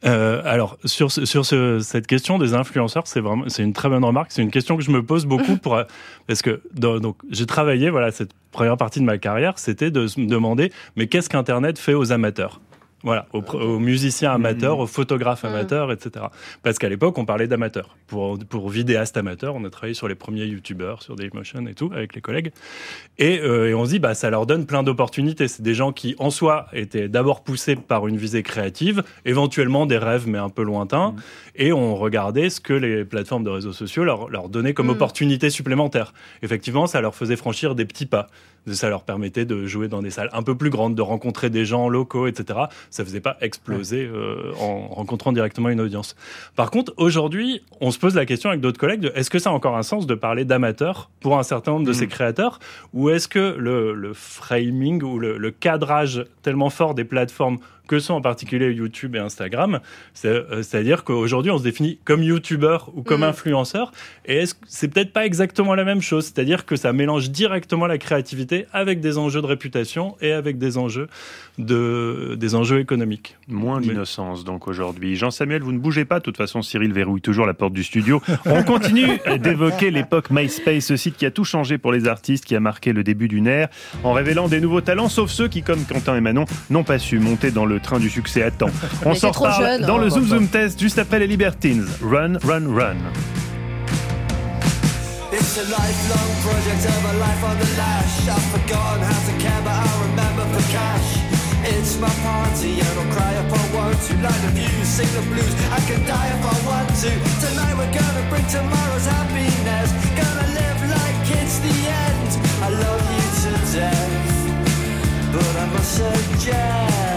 Euh, alors sur ce- sur ce- cette question des influenceurs, c'est vraiment c'est une très bonne remarque. C'est une question que je me pose beaucoup pour euh, parce que dans- donc j'ai travaillé voilà cette première partie de ma carrière, c'était de me demander mais qu'est-ce qu'Internet fait aux amateurs? Voilà, aux, musiciens amateurs, aux photographes amateurs, etc. Parce qu'à l'époque, on parlait d'amateurs. Pour, pour vidéastes amateurs, on a travaillé sur les premiers youtubeurs, sur Dailymotion et tout, avec les collègues. Et, euh, et on se dit, bah, ça leur donne plein d'opportunités. C'est des gens qui, en soi, étaient d'abord poussés par une visée créative, éventuellement des rêves, mais un peu lointains. Et on regardait ce que les plateformes de réseaux sociaux leur, leur donnaient comme Mm. opportunité supplémentaire. Effectivement, ça leur faisait franchir des petits pas. Ça leur permettait de jouer dans des salles un peu plus grandes, de rencontrer des gens locaux, etc. Ça faisait pas exploser euh, en rencontrant directement une audience. Par contre, aujourd'hui, on se pose la question avec d'autres collègues de est-ce que ça a encore un sens de parler d'amateurs pour un certain nombre de ces créateurs? Ou est-ce que le, le framing ou le, le cadrage tellement fort des plateformes que sont en particulier YouTube et Instagram, euh, c'est-à-dire qu'aujourd'hui on se définit comme YouTuber ou comme Mm. influenceur, et c'est peut-être pas exactement la même chose, c'est-à-dire que ça mélange directement la créativité avec des enjeux de réputation et avec des enjeux de des enjeux économiques. Moins d'innocence donc aujourd'hui. Jean-Samuel, vous ne bougez pas. De toute façon, Cyril verrouille toujours la porte du studio. On continue [laughs] d'évoquer l'époque MySpace, ce site qui a tout changé pour les artistes, qui a marqué le début d'une ère, en révélant des nouveaux talents, sauf ceux qui, comme Quentin et Manon, n'ont pas su monter dans le train du succès temps. [laughs] On s'en reparle jeune, dans hein. le Zoom Zoom Test juste après les Libertines. Run, run, run. It's a lifelong project of a life on the lash. I've forgotten how to care, but I'll remember for cash. It's my party and I'll cry if I want to. Light the views, sing the blues. I can die if I want to. Tonight we're gonna bring tomorrow's happiness. Gonna live like it's the end. I love you to death, but I must suggest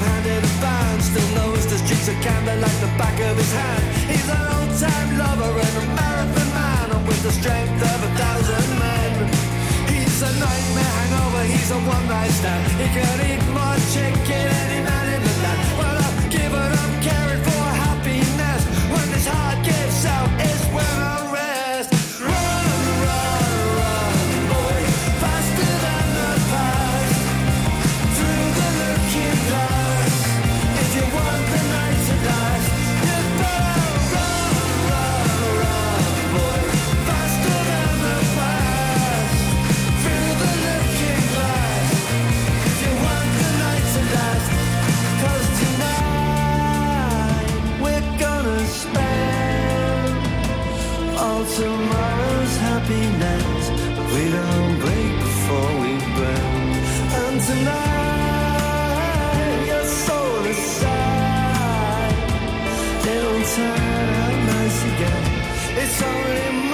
handed a band. Still knows the streets of Camden like the back of his hand. He's an old-time lover and a marathon man, and with the strength of a thousand men. He's a nightmare hangover, he's a one-night stand. He can eat more chicken any man tomorrow's happiness. We don't break before we burn. And tonight, your soul aside. It'll turn out nice again. It's only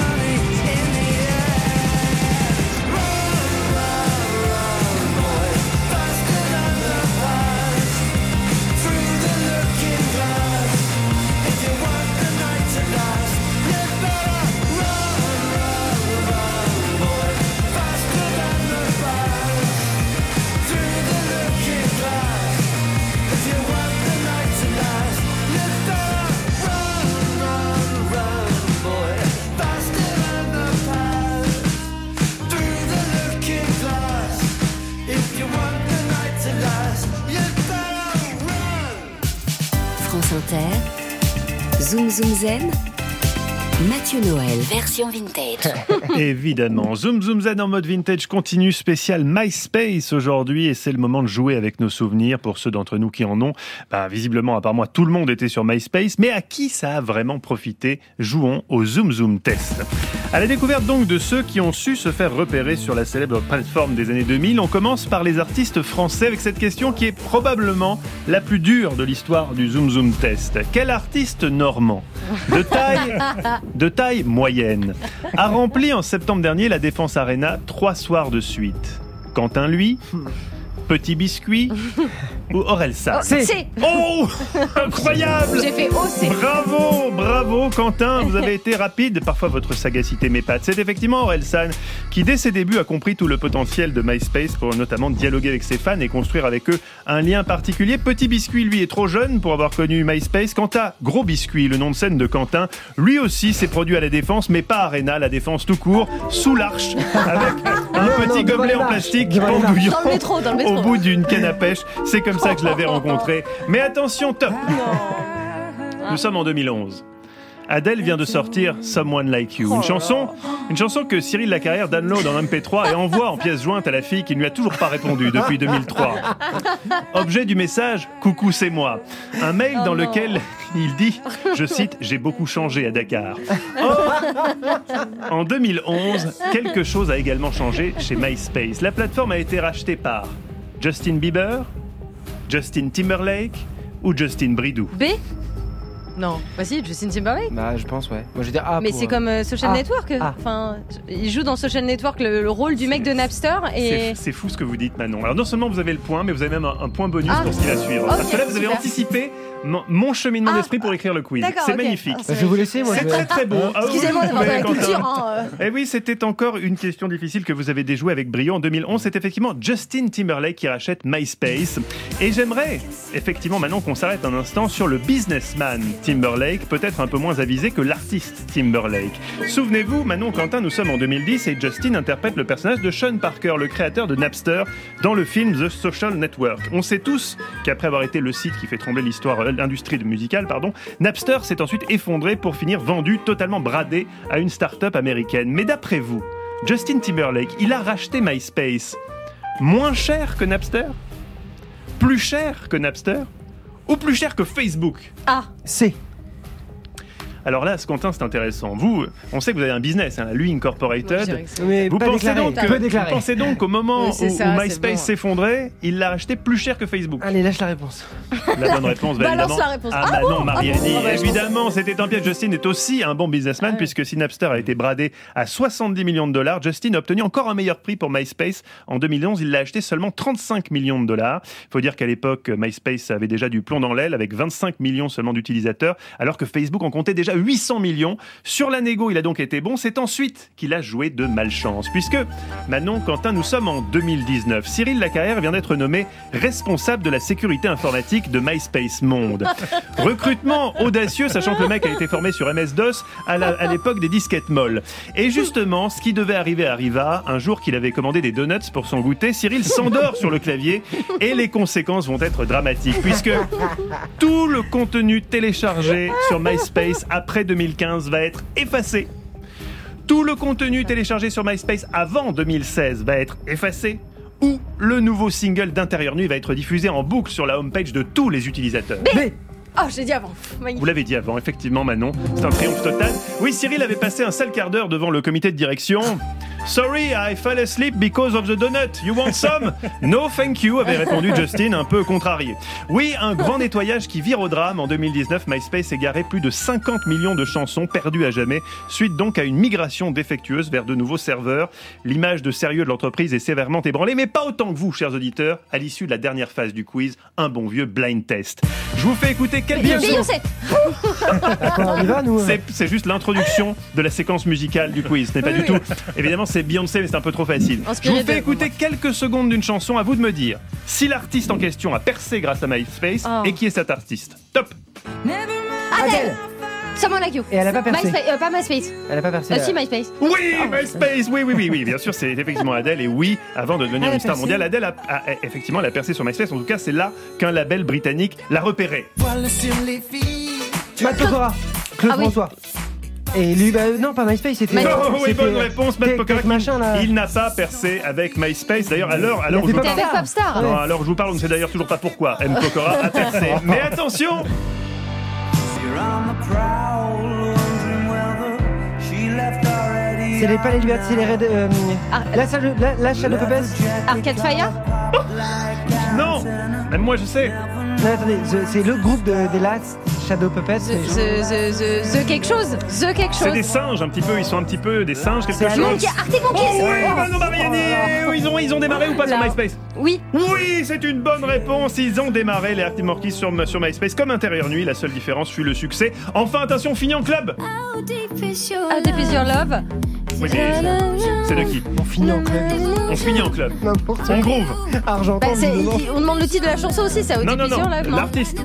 Zoom Zoom Zen, Mathieu Noël, version vintage. [laughs] Évidemment. Zoom Zoom Z en mode vintage continue spécial MySpace aujourd'hui et c'est le moment de jouer avec nos souvenirs pour ceux d'entre nous qui en ont. Bah, visiblement, à part moi, tout le monde était sur MySpace, mais à qui ça a vraiment profité? Jouons au Zoom Zoom test. À la découverte donc de ceux qui ont su se faire repérer sur la célèbre plateforme des années 2000, on commence par les artistes français avec cette question qui est probablement la plus dure de l'histoire du Zoom Zoom test. Quel artiste normand? De taille [laughs] de taille moyenne, a rempli en septembre dernier la Défense Arena trois soirs de suite. Quentin, lui, Petit Biscuit [laughs] ou Orelsan Oh. Oh Incroyable J'ai fait OC. Bravo, bravo Quentin, vous avez été rapide, parfois votre sagacité m'épate. C'est effectivement Orelsan qui dès ses débuts a compris tout le potentiel de MySpace pour notamment dialoguer avec ses fans et construire avec eux un lien particulier. Petit Biscuit lui est trop jeune pour avoir connu MySpace. Quant à Gros Biscuit, le nom de scène de Quentin, lui aussi s'est produit à la Défense mais pas Arena, la Défense tout court, sous l'arche avec [laughs] un Non, petit non, gobelet en plastique devant les marches. pendouillant Dans le métro, dans le métro. Bout d'une canne à pêche. C'est comme ça que je l'avais rencontré. Mais attention, top Nous sommes en 2011. Adèle vient de sortir Someone Like You, une chanson, une chanson que Cyril Lacarrière download en MP3 et envoie en pièce jointe à la fille qui ne lui a toujours pas répondu depuis 2003. Objet du message Coucou, c'est moi. Un mail dans lequel il dit, je cite, J'ai beaucoup changé à Dakar. Or, en 2011, quelque chose a également changé chez MySpace. La plateforme a été rachetée par Justin Bieber, Justin Timberlake ou Justin Bridou? B? Non, bah si, Justin Timberlake. Bah, je pense, ouais. Moi, je vais dire A. Mais pour, c'est euh, comme euh, Social Ah, Network. Enfin, il joue dans Social Network le, le rôle du mec de Napster et. C'est c'est fou ce que vous dites, Manon. Alors non seulement vous avez le point, mais vous avez même un, un point bonus Ah. pour ce qui va suivre. Parce que là, vous avez super. anticipé mon, mon cheminement Ah. d'esprit pour écrire le quiz. C'est magnifique. Ah, c'est- Je vais vous laisser, moi. C'est très très beau. Ah oui, Excusez-moi d'avoir la culture. hein, euh. Eh oui, c'était encore une question difficile que vous avez déjouée avec brio en 2011. C'est effectivement Justin Timberlake qui rachète MySpace. Et j'aimerais effectivement maintenant qu'on s'arrête un instant sur le businessman Timberlake, peut-être un peu moins avisé que l'artiste Timberlake. Souvenez-vous, Manon Quentin, nous sommes en 2010 et Justin interprète le personnage de Sean Parker, le créateur de Napster, dans le film The Social Network. On sait tous qu'après avoir été le site qui fait trembler l'histoire, l'industrie musicale, pardon, Napster s'est ensuite effondré pour finir vendu totalement bradé à une start-up américaine. Mais d'après vous, Justin Timberlake, il a racheté MySpace moins cher que Napster? Plus cher que Napster? Ou plus cher que Facebook? Ah, C. Alors là, ce Quentin, c'est intéressant. Vous, on sait que vous avez un business, hein, lui Incorporated. Vous pensez, déclaré. donc que, vous pensez donc qu'au moment Oui, où, ça, MySpace bon. s'effondrait, il l'a acheté plus cher que Facebook Allez, lâche la réponse. La bonne réponse, Balance évidemment. la réponse. Ah, Ah Manon bon Ah Mariani. bon Ah bah, je évidemment, c'était un piège. Justin est aussi un bon businessman Ah puisque si Napster a été bradé à 70 millions de dollars, Justin a obtenu encore un meilleur prix pour MySpace. En 2011, il l'a acheté seulement 35 millions de dollars. Il faut dire qu'à l'époque, MySpace avait déjà du plomb dans l'aile avec 25 millions seulement d'utilisateurs, alors que Facebook en comptait déjà 800 millions. Sur la négo, il a donc été bon. C'est ensuite qu'il a joué de malchance, puisque Manon, Quentin, nous sommes en 2019. Cyril Lacarrière vient d'être nommé responsable de la sécurité informatique de MySpace Monde. [laughs] Recrutement audacieux, sachant que le mec a été formé sur MS-DOS à l'époque des disquettes molles. Et justement, ce qui devait arriver arriva. Un jour qu'il avait commandé des donuts pour son goûter, Cyril s'endort sur le clavier et les conséquences vont être dramatiques, puisque tout le contenu téléchargé sur MySpace après 2015 va être effacé. Tout le contenu téléchargé sur MySpace avant 2016 va être effacé. Ou le nouveau single d'Intérieur Nuit va être diffusé en boucle sur la homepage de tous les utilisateurs. B. Oh, j'ai dit avant. Magnifique. Vous l'avez dit avant, effectivement, Manon. C'est un triomphe total. Oui, Cyril avait passé un sale quart d'heure devant le comité de direction. Sorry, I fell asleep because of the donut. You want some? No, thank you, avait répondu Justin, un peu contrarié. Oui, un grand nettoyage qui vire au drame. En 2019, MySpace égarait plus de 50 millions de chansons perdues à jamais, suite donc à une migration défectueuse vers de nouveaux serveurs. L'image de sérieux de l'entreprise est sévèrement ébranlée, mais pas autant que vous, chers auditeurs, à l'issue de la dernière phase du quiz, un bon vieux blind test. Je vous fais écouter quelques Beyoncé. [laughs] Nous c'est, juste l'introduction de la séquence musicale du quiz. Ce n'est pas du tout. Évidemment, c'est Beyoncé, mais c'est un peu trop facile. Je vous fais écouter quelques secondes d'une chanson. À vous de me dire si l'artiste en question a percé grâce à MySpace Oh. et qui est cet artiste. Top. Adèle. Someone like you. Et elle a pas percé. MySpace, euh, pas MySpace. Elle a pas percé. Euh, si, MySpace. Oui, MySpace. Oui, oui, oui, oui. Bien sûr, c'est effectivement Adèle. Et oui, avant de devenir une star percé. mondiale, Adèle a, a- effectivement elle a percé sur MySpace. En tout cas, c'est là qu'un label britannique l'a repéré. Voilà sur les filles. Matt Pokora. Claude Ah oui. François. Et lui, bah, non, pas MySpace, c'était. Mais- Oh, oui, bonne réponse, Matt Pokora. Tech machin, là. Il n'a pas percé avec MySpace. D'ailleurs, à l'heure, à l'heure où je Il vous parle. Popstar. Non, alors je vous parle, on ne sait d'ailleurs toujours pas pourquoi M. Pokora a percé. [laughs] Mais attention. C'est les palais libertés, c'est les raids. Euh, Ah. la, salle- la, la. Arcade Fire. [laughs] Non Même moi je sais attendez, the- c'est le groupe de, des Last Shadow Puppets. The, the, the, the, the quelque chose. The quelque C'est chose. des singes un petit peu, ils sont un petit peu des singes, quelque C'est chose. Monkey, Arctic Monkeys. Oh oui, Oh. Manon Mariani ils ont, ils ont démarré ou pas sur. MySpace Oui. Oui, c'est une bonne réponse. Ils ont démarré les Arctic Monkeys sur, sur MySpace comme intérieur nuit. La seule différence fut le succès. Enfin, attention, fini en club. How deep is your love? Oui, mais c'est de qui On finit en club. On finit en club. N'importe On groove. Argentin, Bah, c'est- évidemment. il- on demande le titre de la chanson aussi, ça. How Non, non, non L'artiste.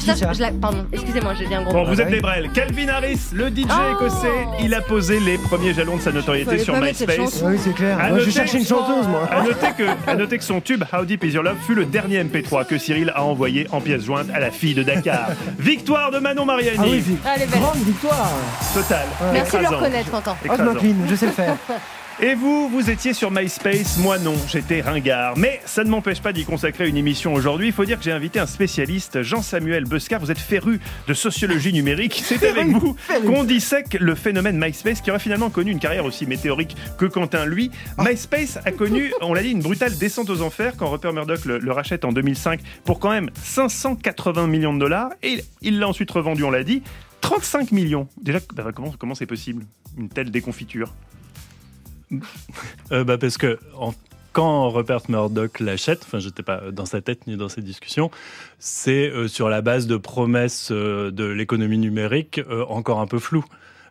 C'est qui Putain, ça je la- Pardon, excusez-moi, j'ai dit un gros Bon, mot. vous êtes des brels. Calvin Harris, le DJ Oh. écossais, il a posé les premiers jalons de sa notoriété Fallait sur pas mettre cette MySpace. chanson. Oui, c'est clair. À Moi, je noter- cherchais une chanteuse, moi. À noter, que, à noter que son tube How Deep Is Your Love fut le dernier MP3 que Cyril a envoyé en pièce jointe à la fille de Dakar. [laughs] Victoire de Manon Mariani. Ah oui, c'est Allez, belle. grande victoire. Total. Merci de le reconnaître, Quentin. Oh, je m'incline, je sais le faire. [laughs] Et vous, vous étiez sur MySpace, moi non, j'étais ringard. Mais ça ne m'empêche pas d'y consacrer une émission aujourd'hui. Il faut dire que j'ai invité un spécialiste, Jean-Samuel Bescar. Vous êtes féru de sociologie numérique. C'est avec vous qu'on dissèque le phénomène MySpace qui aurait finalement connu une carrière aussi météorique que Quentin, lui. MySpace a connu, on l'a dit, une brutale descente aux enfers quand Rupert Murdoch le, le rachète en 2005 pour quand même 580 millions de dollars. Et il l'a ensuite revendu, on l'a dit, 35 millions. Déjà, bah, comment comment c'est possible Une telle déconfiture? Euh, bah parce que quand Rupert Murdoch l'achète, enfin j'étais pas dans sa tête ni dans ses discussions, c'est euh, sur la base de promesses euh, de l'économie numérique encore un peu floues.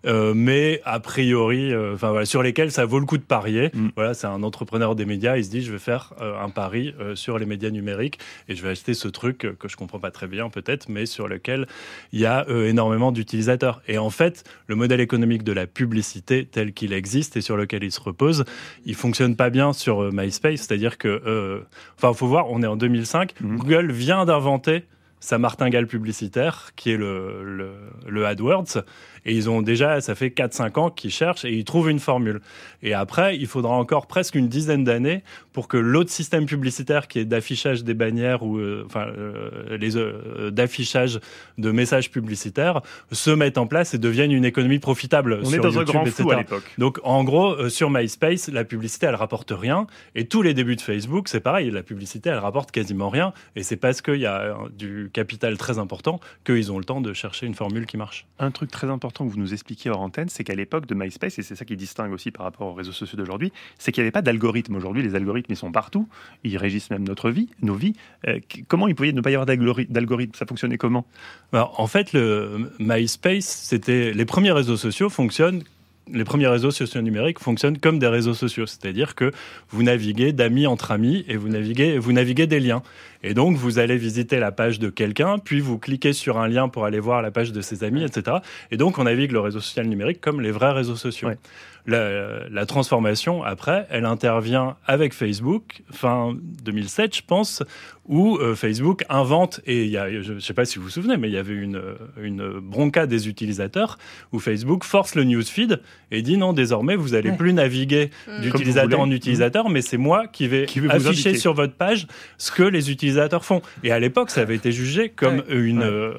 Euh, mais a priori, euh, enfin voilà, sur lesquels ça vaut le coup de parier. Mm. Voilà, c'est un entrepreneur des médias. Il se dit, je vais faire euh, un pari euh, sur les médias numériques et je vais acheter ce truc que je comprends pas très bien peut-être, mais sur lequel il y a euh, énormément d'utilisateurs. Et en fait, le modèle économique de la publicité tel qu'il existe et sur lequel il se repose, il fonctionne pas bien sur MySpace. C'est-à-dire que, euh, enfin, faut voir, on est en 2005. Mhm. Google vient d'inventer sa martingale publicitaire, qui est le, le, le AdWords. Et ils ont déjà, ça fait 4-5 ans qu'ils cherchent et ils trouvent une formule. Et après, il faudra encore presque une dizaine d'années pour que l'autre système publicitaire qui est d'affichage des bannières ou euh, enfin euh, les euh, d'affichage de messages publicitaires se mette en place et devienne une économie profitable. On sur est dans un YouTube, grand etc. flou à l'époque. Donc en gros, euh, sur MySpace, la publicité elle rapporte rien et tous les débuts de Facebook, c'est pareil, la publicité elle rapporte quasiment rien et c'est parce qu'il y a du capital très important qu'ils ont le temps de chercher une formule qui marche. Un truc très important que vous nous expliquiez hors antenne, c'est qu'à l'époque de MySpace, et c'est ça qui distingue aussi par rapport aux réseaux sociaux d'aujourd'hui, c'est qu'il n'y avait pas d'algorithme. Aujourd'hui, les algorithmes, ils sont partout. Ils régissent même notre vie, nos vies. Euh, comment il pouvait ne pas y avoir d'algori- d'algorithme? Ça fonctionnait comment? Alors, en fait, le MySpace, c'était les premiers réseaux sociaux fonctionnent. Les premiers réseaux sociaux numériques fonctionnent comme des réseaux sociaux, c'est-à-dire que vous naviguez d'amis entre amis et vous naviguez, vous naviguez des liens. Et donc, vous allez visiter la page de quelqu'un, puis vous cliquez sur un lien pour aller voir la page de ses amis, etc. Et donc, on navigue le réseau social numérique comme les vrais réseaux sociaux. La, la transformation, après, elle intervient avec Facebook, fin 2007, je pense, où euh, Facebook invente, et il y a, je ne sais pas si vous vous souvenez, mais il y avait une, une bronca des utilisateurs où Facebook force le newsfeed et dit non, désormais, vous allez Ouais. plus naviguer Comme d'utilisateur en utilisateur, mais c'est moi qui vais Qui afficher sur votre page ce que les utilisateurs font. Et à l'époque, ça avait été jugé comme une, Ouais. euh,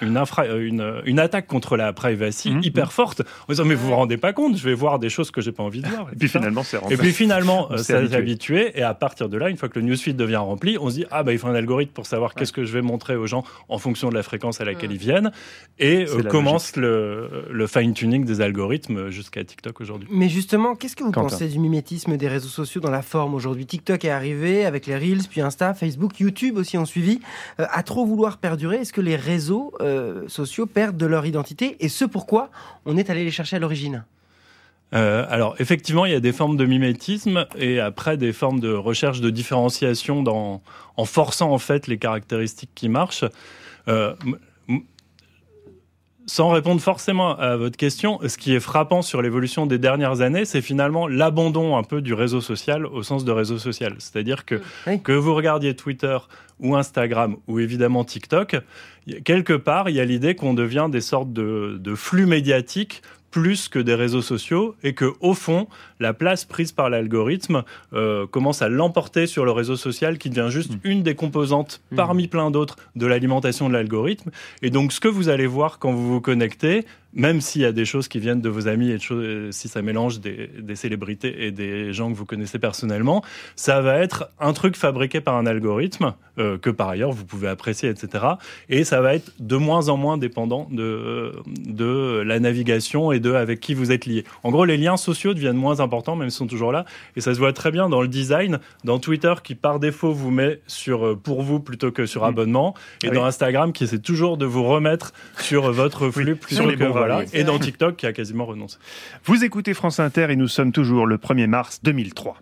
une, infra- euh, une, une attaque contre la privacy Mhm. hyper forte. En disant, mais vous vous rendez pas compte, je vais voir des choses que j'ai pas envie de voir. Et puis finalement, c'est rentré. Et puis finalement, euh, ça habitué. s'est habitué. Et à partir de là, une fois que le newsfeed devient rempli, on se dit ah bah il faut un algorithme pour savoir qu'est-ce que je vais montrer aux gens en fonction de la fréquence à laquelle ils viennent. Et euh, commence le, le fine tuning des algorithmes jusqu'à TikTok aujourd'hui. Mais justement, qu'est-ce que vous Quentin. pensez du mimétisme des réseaux sociaux dans la forme aujourd'hui? TikTok est arrivé avec les Reels, puis Insta, Facebook, YouTube aussi ont suivi. Euh, à trop vouloir perdurer, est-ce que les réseaux euh, sociaux perdent de leur identité? Et ce pourquoi on est allé les chercher à l'origine? Euh, alors effectivement, il y a des formes de mimétisme et après des formes de recherche de différenciation dans, en forçant en fait les caractéristiques qui marchent. Euh, sans répondre forcément à votre question, ce qui est frappant sur l'évolution des dernières années, c'est finalement l'abandon un peu du réseau social au sens de réseau social. C'est-à-dire que que vous regardiez Twitter ou Instagram ou évidemment TikTok, quelque part, il y a l'idée qu'on devient des sortes de, de flux médiatiques plus que des réseaux sociaux et que au fond la place prise par l'algorithme euh, commence à l'emporter sur le réseau social qui devient juste une des composantes parmi plein d'autres de l'alimentation de l'algorithme. Et donc ce que vous allez voir quand vous vous connectez même s'il y a des choses qui viennent de vos amis et de choses- euh, si ça mélange des, des célébrités et des gens que vous connaissez personnellement, ça va être un truc fabriqué par un algorithme euh, que par ailleurs vous pouvez apprécier, etc. Et ça va être de moins en moins dépendant de, de la navigation et de avec qui vous êtes lié. En gros, les liens sociaux deviennent moins importants, même s'ils sont toujours là. Et ça se voit très bien dans le design, dans Twitter qui par défaut vous met sur euh, pour vous plutôt que sur abonnement, et Ah dans oui. Instagram qui essaie toujours de vous remettre sur votre flux plutôt sur les que voilà. Et dans TikTok qui a quasiment renoncé. Vous écoutez France Inter et nous sommes toujours le 1er mars 2003.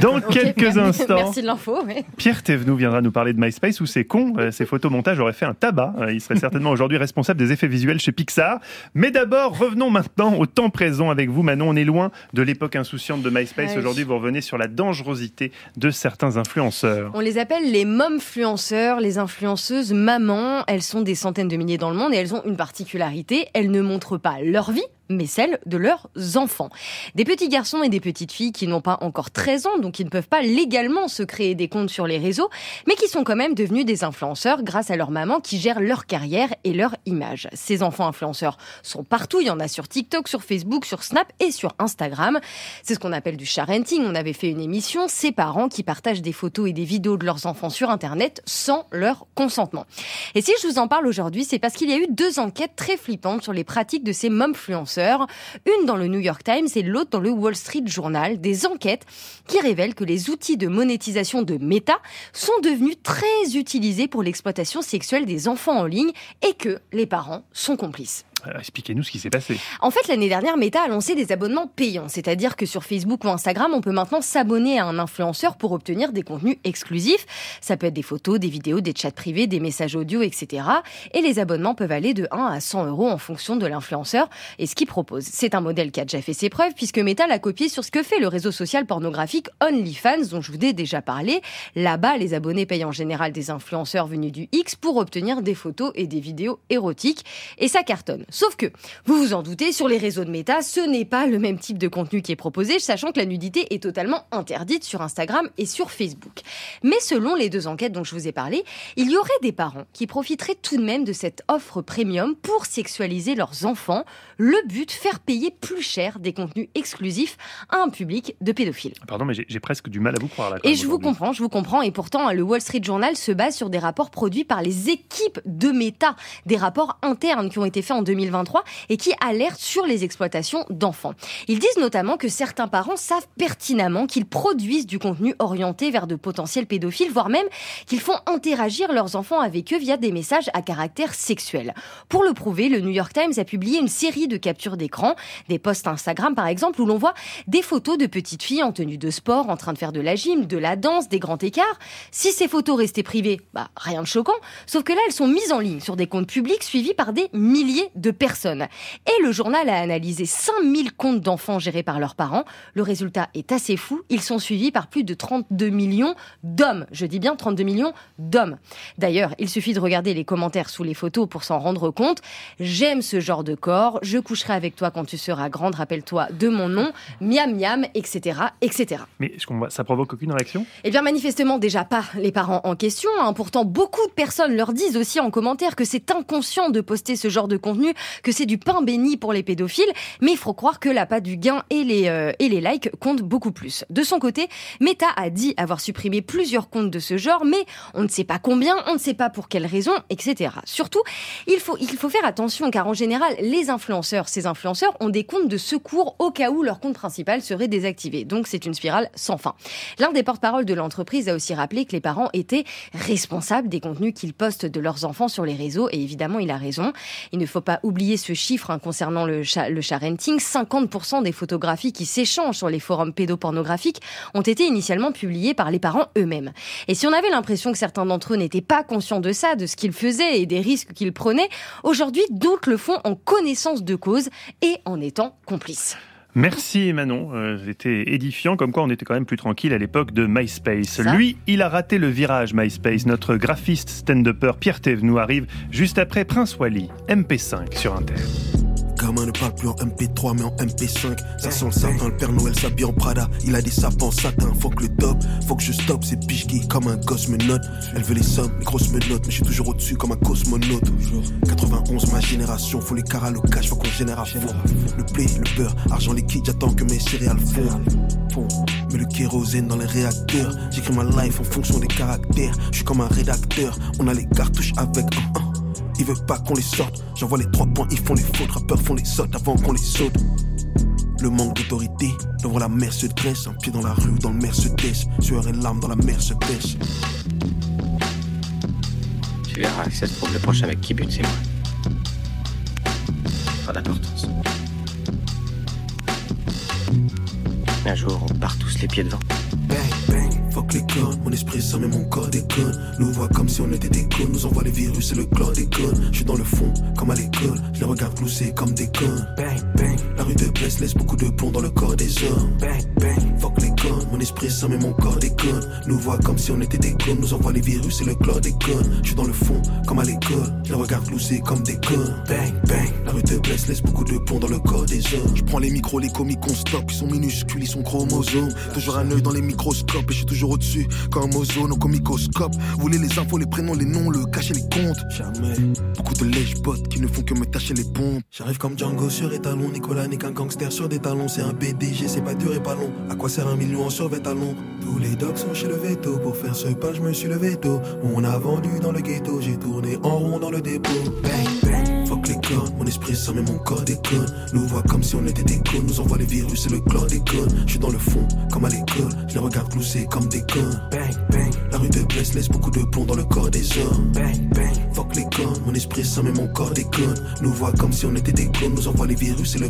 Dans quelques instants, Merci de l'info. ouais. Pierre Thévenoud viendra nous parler de MySpace où c'est con, euh, ces photomontages auraient fait un tabac. Euh, Il serait certainement [laughs] aujourd'hui responsable des effets visuels chez Pixar. Mais d'abord, revenons maintenant au temps présent avec vous, Manon. On est loin de l'époque insouciante de MySpace. Aujourd'hui, vous revenez sur la dangerosité de certains influenceurs. On les appelle les momfluenceurs, les influenceuses mamans. Elles sont des centaines de milliers dans le monde et elles ont une particularité. Elles ne montrent pas leur vie, mais celle de leurs enfants. Des petits garçons et des petites filles qui n'ont pas encore 13 ans, donc qui ne peuvent pas légalement se créer des comptes sur les réseaux, mais qui sont quand même devenus des influenceurs grâce à leur maman qui gère leur carrière et leur image. Ces enfants influenceurs sont partout. Il y en a sur TikTok, sur Facebook, sur Snap et sur Instagram. C'est ce qu'on appelle du sharenting. On avait fait une émission, ces parents qui partagent des photos et des vidéos de leurs enfants sur Internet sans leur consentement. Et si je vous en parle aujourd'hui, c'est parce qu'il y a eu deux enquêtes très flippantes sur les pratiques de ces momfluenceurs. Une dans le New York Times et l'autre dans le Wall Street Journal. Des enquêtes qui révèlent que les outils de monétisation de Meta sont devenus très utilisés pour l'exploitation sexuelle des enfants en ligne et que les parents sont complices. Euh, Expliquez-nous ce qui s'est passé. En fait, l'année dernière, Meta a lancé des abonnements payants, c'est-à-dire que sur Facebook ou Instagram, on peut maintenant s'abonner à un influenceur pour obtenir des contenus exclusifs. Ça peut être des photos, des vidéos, des chats privés, des messages audio, etc. Et les abonnements peuvent aller de 1 à 100 euros en fonction de l'influenceur et ce qu'il propose. C'est un modèle qui a déjà fait ses preuves puisque Meta l'a copié sur ce que fait le réseau social pornographique OnlyFans, dont je vous ai déjà parlé. Là-bas, les abonnés payent en général des influenceurs venus du X pour obtenir des photos et des vidéos érotiques. Et ça cartonne. Sauf que, vous vous en doutez, sur les réseaux de méta, ce n'est pas le même type de contenu qui est proposé, sachant que la nudité est totalement interdite sur Instagram et sur Facebook. Mais selon les deux enquêtes dont je vous ai parlé, il y aurait des parents qui profiteraient tout de même de cette offre premium pour sexualiser leurs enfants. Le but, faire payer plus cher des contenus exclusifs à un public de pédophiles. Pardon, mais j'ai presque du mal à vous croire là. Et je vous comprends, je vous comprends. Et pourtant, le Wall Street Journal se base sur des rapports produits par les équipes de Meta, des rapports internes qui ont été faits en 2023 et qui alertent sur les exploitations d'enfants. Ils disent notamment que certains parents savent pertinemment qu'ils produisent du contenu orienté vers de potentiels pédophiles, voire même qu'ils font interagir leurs enfants avec eux via des messages à caractère sexuel. Pour le prouver, le New York Times a publié une série de captures d'écran, des posts Instagram par exemple, où l'on voit des photos de petites filles en tenue de sport, en train de faire de la gym, de la danse, des grands écarts. Si ces photos restaient privées, bah rien de choquant. Sauf que là, elles sont mises en ligne sur des comptes publics suivis par des milliers de personnes. Et le journal a analysé 5000 comptes d'enfants gérés par leurs parents. Le résultat est assez fou. Ils sont suivis par plus de 32 millions d'hommes. Je dis bien 32 millions d'hommes. D'ailleurs, il suffit de regarder les commentaires sous les photos pour s'en rendre compte. J'aime ce genre de corps. Je coucherai avec toi quand tu seras grande. Rappelle-toi de mon nom. Miam miam, etc., etc. Mais ça provoque aucune réaction? Eh bien, manifestement, déjà pas les parents en question. hein. Pourtant, beaucoup de personnes leur disent aussi en commentaire que c'est inconscient de poster ce genre de contenu, que c'est du pain béni pour les pédophiles. Mais il faut croire que la patte du gain et les, euh, et les likes comptent beaucoup plus. De son côté, Meta a dit avoir supprimé plusieurs comptes de ce genre, mais on ne sait pas combien, on ne sait pas pour quelles raisons, etc. Surtout, il faut, il faut faire attention car en général, les influenceurs, ces influenceurs ont des comptes de secours au cas où leur compte principal serait désactivé. Donc c'est une spirale sans fin. L'un des porte-parole de l'entreprise a aussi rappelé que les parents étaient responsables des contenus qu'ils postent de leurs enfants sur les réseaux et évidemment il a raison. Il ne faut pas oublier ce chiffre hein, concernant le, le sharenting. 50% des photographies qui s'échangent sur les forums pédopornographiques ont été initialement publiées par les parents eux-mêmes. Et si on avait l'impression que certains d'entre eux n'étaient pas conscients de ça, de ce qu'ils faisaient et des risques qu'ils prenaient, aujourd'hui d'autres le font en connaissance de cause et en étant complices. Merci Manon, Euh, c'était édifiant, comme quoi on était quand même plus tranquille à l'époque de MySpace. Ça. Lui, il a raté le virage MySpace. Notre graphiste stand-upper Pierre Thévenoud arrive juste après Prince Wally, MP5 sur Inter. Gamin ne parle plus en MP3 mais en MP5 Ça sent le sapin, le Père Noël s'habille en Prada. Il a des sapins en satin, faut que le top Faut que je stoppe, c'est piche qui comme un gosse me note Elle veut les sommes, les grosses me notent Mais je suis toujours au-dessus comme un cosmonaute. 91 ma génération, faut les caras le cash, faut qu'on génère à fond. Le blé, le beurre, argent liquide, j'attends que mes céréales fondent. Mais le kérosène dans les réacteurs. J'écris ma life en fonction des caractères. Je suis comme un rédacteur, on a les cartouches avec un 1 ils veulent pas qu'on les sorte. J'envoie les trois points, ils font les fautes. Rappeurs font les sautes avant qu'on les saute. Le manque d'autorité devant la mer se dresse. Un pied dans la rue, dans le Mercedes. Sueur et larmes dans la mer se baisse. Tu verras que ça se trouve le prochain mec qui bute, c'est moi. Pas d'importance. Un jour, on part tous les pieds devant. Bang, Mon esprit ça mais mon corps déconne. Nous voit comme si on était des clones. Nous envoie les virus et le chlordécone. Je suis dans le fond, comme à l'école. Je les regarde glousser comme des connes. Bang, bang, la rue de Brest laisse beaucoup de plomb dans le corps des hommes. Bang, bang, fuck les connes. Mon esprit ça mais mon corps déconne. Nous voit comme si on était des clones. Nous envoie les virus et le chlordécone. Je suis dans le fond, comme à l'école. Je les regarde glousser comme des connes. Bang, bang, la rue de Brest laisse beaucoup de plomb dans le corps des hommes. Je prends les micros, les comiques qu'on stoppe. Ils sont minuscules, ils sont chromosomes. Toujours un œil dans les microscopes. Et je suis toujours au-dessus, comme ozone au comicoscope. Vous voulez les infos, les prénoms, les noms, le cacher, les comptes? Jamais. Beaucoup de lèche-bots qui ne font que me tâcher les pompes. J'arrive comme Django sur étalon. Nicolas n'est qu'un gangster sur des talons. C'est un BDG, c'est pas dur et pas long. À quoi sert un million en survêt à long Tous les dogs sont chez le veto. Pour faire ce pas, je me suis levé tôt. On a vendu dans le ghetto. J'ai tourné en rond dans le dépôt. Bang, bang. Fuck les cornes, mon esprit ça mais mon corps déconne. Nous voit comme si on était des connes. Nous envoie les virus et le chlordécone. Je suis dans le fond, comme à l'école. Je les regarde glousser comme des connes. Bang, bang. La rue de Brest laisse beaucoup de plomb dans le corps des hommes. Bang, bang. Fuck les cornes, mon esprit ça mais mon corps déconne. Nous voit comme si on était des clones. Nous envoie les virus et le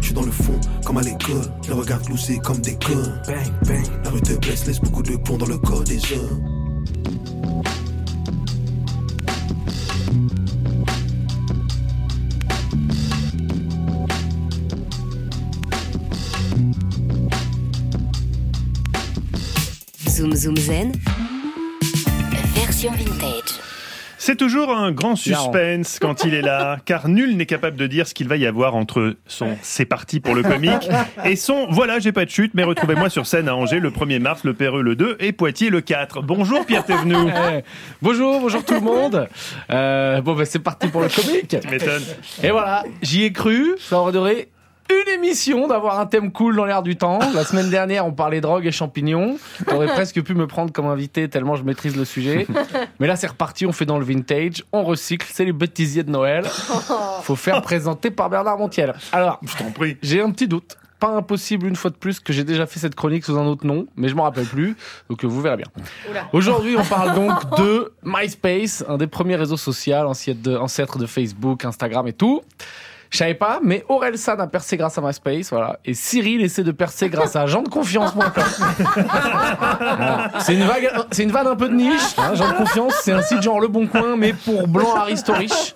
Je suis dans le fond, comme à l'école. Je les regarde glousser comme des connes. Bang, bang. La rue de Brest laisse beaucoup de plomb dans le corps des hommes. Zoom Zoom Zen, version vintage. C'est toujours un grand suspense quand il est là, [laughs] car nul n'est capable de dire ce qu'il va y avoir entre son C'est parti pour le comique et son Voilà, j'ai pas de chute, mais retrouvez-moi sur scène à Angers le 1er mars, le Perreux le 2 et Poitiers le 4. Bonjour Pierre Thévenoud. [laughs] Eh, bonjour, bonjour tout le monde. Euh, bon, bah, c'est parti pour le comique. Tu m'étonnes. Et voilà, j'y ai cru. Ça aurait duré une émission d'avoir un thème cool dans l'air du temps. La semaine dernière, on parlait drogue et champignons. J'aurais [laughs] presque pu me prendre comme invité tellement je maîtrise le sujet. [laughs] Mais là, c'est reparti. On fait dans le vintage. On recycle. C'est les bêtisiers de Noël. [laughs] Faut faire présenter par Bernard Montiel. Alors, je t'en prie. J'ai un petit doute. Pas impossible une fois de plus que j'ai déjà fait cette chronique sous un autre nom, mais je m'en rappelle plus, donc euh, vous verrez bien. Aujourd'hui, on parle donc de MySpace, un des premiers réseaux sociaux, ancêtre de, ancêtre de Facebook, Instagram et tout. Je savais pas, mais Aurel San a percé grâce à MySpace, voilà. Et Cyril essaie de percer grâce à jeandeconfiance.com. Voilà. [laughs] C'est une vague, c'est une vanne un peu de niche. Hein, Jean de confiance, c'est un site genre Le Bon Coin, mais pour blanc aristo-riche.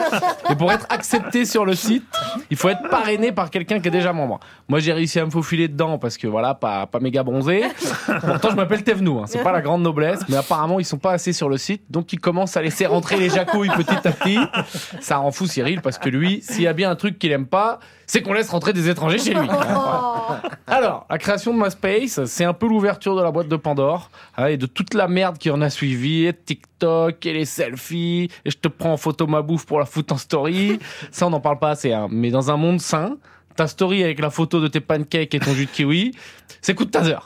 Et pour être accepté sur le site, il faut être parrainé par quelqu'un qui est déjà membre. Moi, j'ai réussi à me faufiler dedans parce que voilà, pas, pas méga bronzé. Pourtant, je m'appelle Tevnou. Hein. C'est pas la grande noblesse, mais apparemment, ils sont pas assez sur le site, donc ils commencent à laisser rentrer les jacouilles petit à petit. Ça rend fou Cyril parce que lui, s'il y a bien un truc qu'il aime pas, c'est qu'on laisse rentrer des étrangers chez lui. [laughs] Alors, la création de MySpace, c'est un peu l'ouverture de la boîte de Pandore hein, et de toute la merde qui en a suivi, et TikTok et les selfies, et je te prends en photo ma bouffe pour la foutre en story. [laughs] Ça, on n'en parle pas assez. hein. Mais dans un monde sain, ta story avec la photo de tes pancakes et ton jus de kiwi, [laughs] c'est coup de taser.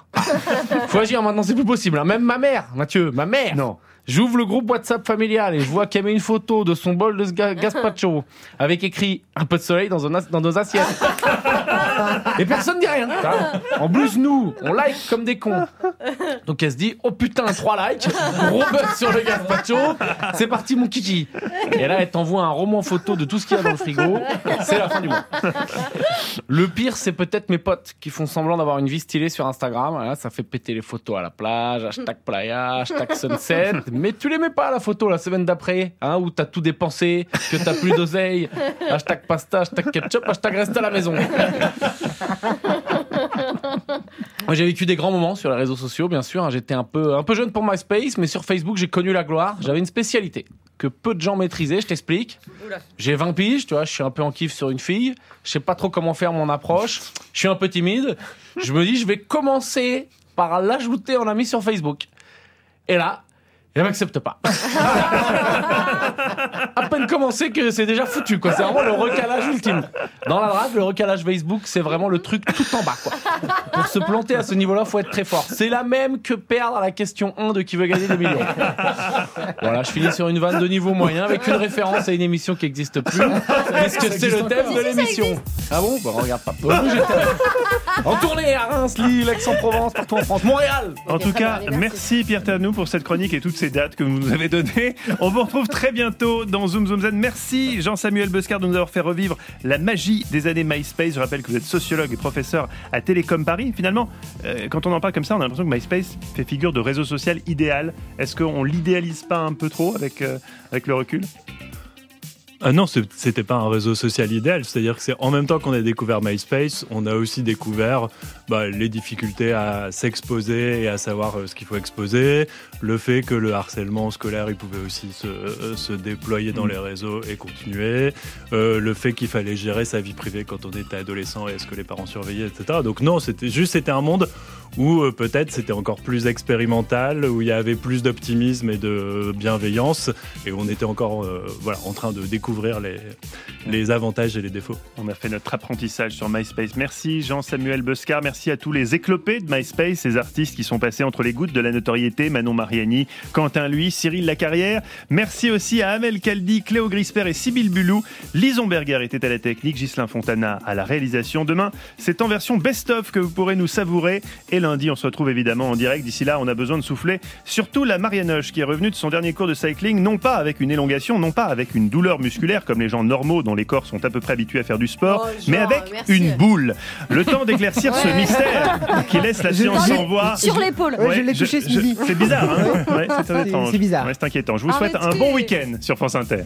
Faut agir maintenant, c'est plus possible. hein. Même ma mère, Mathieu, ma mère. Non. J'ouvre le groupe WhatsApp familial et je vois qu'elle met une photo de son bol de ga- gazpacho avec écrit un peu de soleil dans, un as- dans nos assiettes. [laughs] Et personne dit rien. En plus, nous, on like comme des cons. Donc elle se dit, oh putain, 3 likes, gros buzz sur le gazpacho, c'est parti mon kiki. Et là, elle t'envoie un roman photo de tout ce qu'il y a dans le frigo, c'est la fin du mois. Le pire, c'est peut-être mes potes qui font semblant d'avoir une vie stylée sur Instagram. Voilà, ça fait péter les photos à la plage, hashtag playa, hashtag sunset. [laughs] Mais tu les mets pas la photo la semaine d'après, hein, où t'as tout dépensé, que t'as plus d'oseille. [laughs] Hashtag pasta, hashtag ketchup, hashtag reste à la maison. [laughs] Moi, j'ai vécu des grands moments sur les réseaux sociaux, bien sûr. hein. J'étais un peu, un peu jeune pour MySpace, mais sur Facebook, j'ai connu la gloire. J'avais une spécialité que peu de gens maîtrisaient, je t'explique. J'ai 20 piges, tu vois, je suis un peu en kiff sur une fille. Je sais pas trop comment faire mon approche. Je suis un peu timide. Je me dis, je vais commencer par l'ajouter en ami sur Facebook. Et là, elle m'accepte pas. [laughs] à peine commencé que c'est déjà foutu, quoi. C'est vraiment le recalage ultime. Dans la drague, le recalage Facebook, c'est vraiment le truc tout en bas, quoi. Pour se planter à ce niveau-là, faut être très fort. C'est la même que perdre à la question 1 de qui veut gagner des millions. Voilà, je finis sur une vanne de niveau moyen avec une référence à une émission qui n'existe plus. Puisque c'est le thème de l'émission? Ah bon? Bah regarde pas. En tournée à Reims, Lille, Aix-en-Provence, partout en France, Montréal. En tout cas, merci Pierre Ternou pour cette chronique et toutes ces dates que vous nous avez données. On vous retrouve très bientôt dans Zoom Zoom Zen. Merci Jean-Samuel Bescard de nous avoir fait revivre la magie des années MySpace. Je rappelle que vous êtes sociologue et professeur à Télécom Paris. Finalement, euh, quand on en parle comme ça, on a l'impression que MySpace fait figure de réseau social idéal. Est-ce qu'on l'idéalise pas un peu trop avec, euh, avec le recul? Ah non, c'était pas un réseau social idéal. C'est-à-dire que c'est en même temps qu'on a découvert MySpace, on a aussi découvert bah, les difficultés à s'exposer et à savoir euh, ce qu'il faut exposer, le fait que le harcèlement scolaire il pouvait aussi se, euh, se déployer dans Mm. les réseaux et continuer, euh, le fait qu'il fallait gérer sa vie privée quand on était adolescent et est-ce que les parents surveillaient, etc. Donc non, c'était juste c'était un monde où euh, peut-être c'était encore plus expérimental, où il y avait plus d'optimisme et de bienveillance, et où on était encore euh, voilà, en train de découvrir les, les avantages et les défauts. On a fait notre apprentissage sur MySpace. Merci Jean-Samuel Bescard. Merci à tous les éclopés de MySpace, ces artistes qui sont passés entre les gouttes de la notoriété. Manon Mariani, Quentin Lui, Cyril Lacarrière. Merci aussi à Amel Caldi, Cléo Grisper et Sybille Bulou. Lison Berger était à la technique, Ghislain Fontana à la réalisation. Demain, c'est en version best-of que vous pourrez nous savourer. Et lundi, on se retrouve évidemment en direct. D'ici là, on a besoin de souffler. Surtout la Marianoche qui est revenue de son dernier cours de cycling, non pas avec une élongation, non pas avec une douleur musculaire comme les gens normaux dont les corps sont à peu près habitués à faire du sport, Oh, genre, mais avec merci. une boule. Le temps d'éclaircir ce mystère qui laisse la Je- science sans voix. sur l'épaule. Ouais, je l'ai touché ce midi. C'est bizarre, hein Ouais, c'est bizarre. Ouais, c'est inquiétant. Je vous souhaite un bon week-end sur France Inter.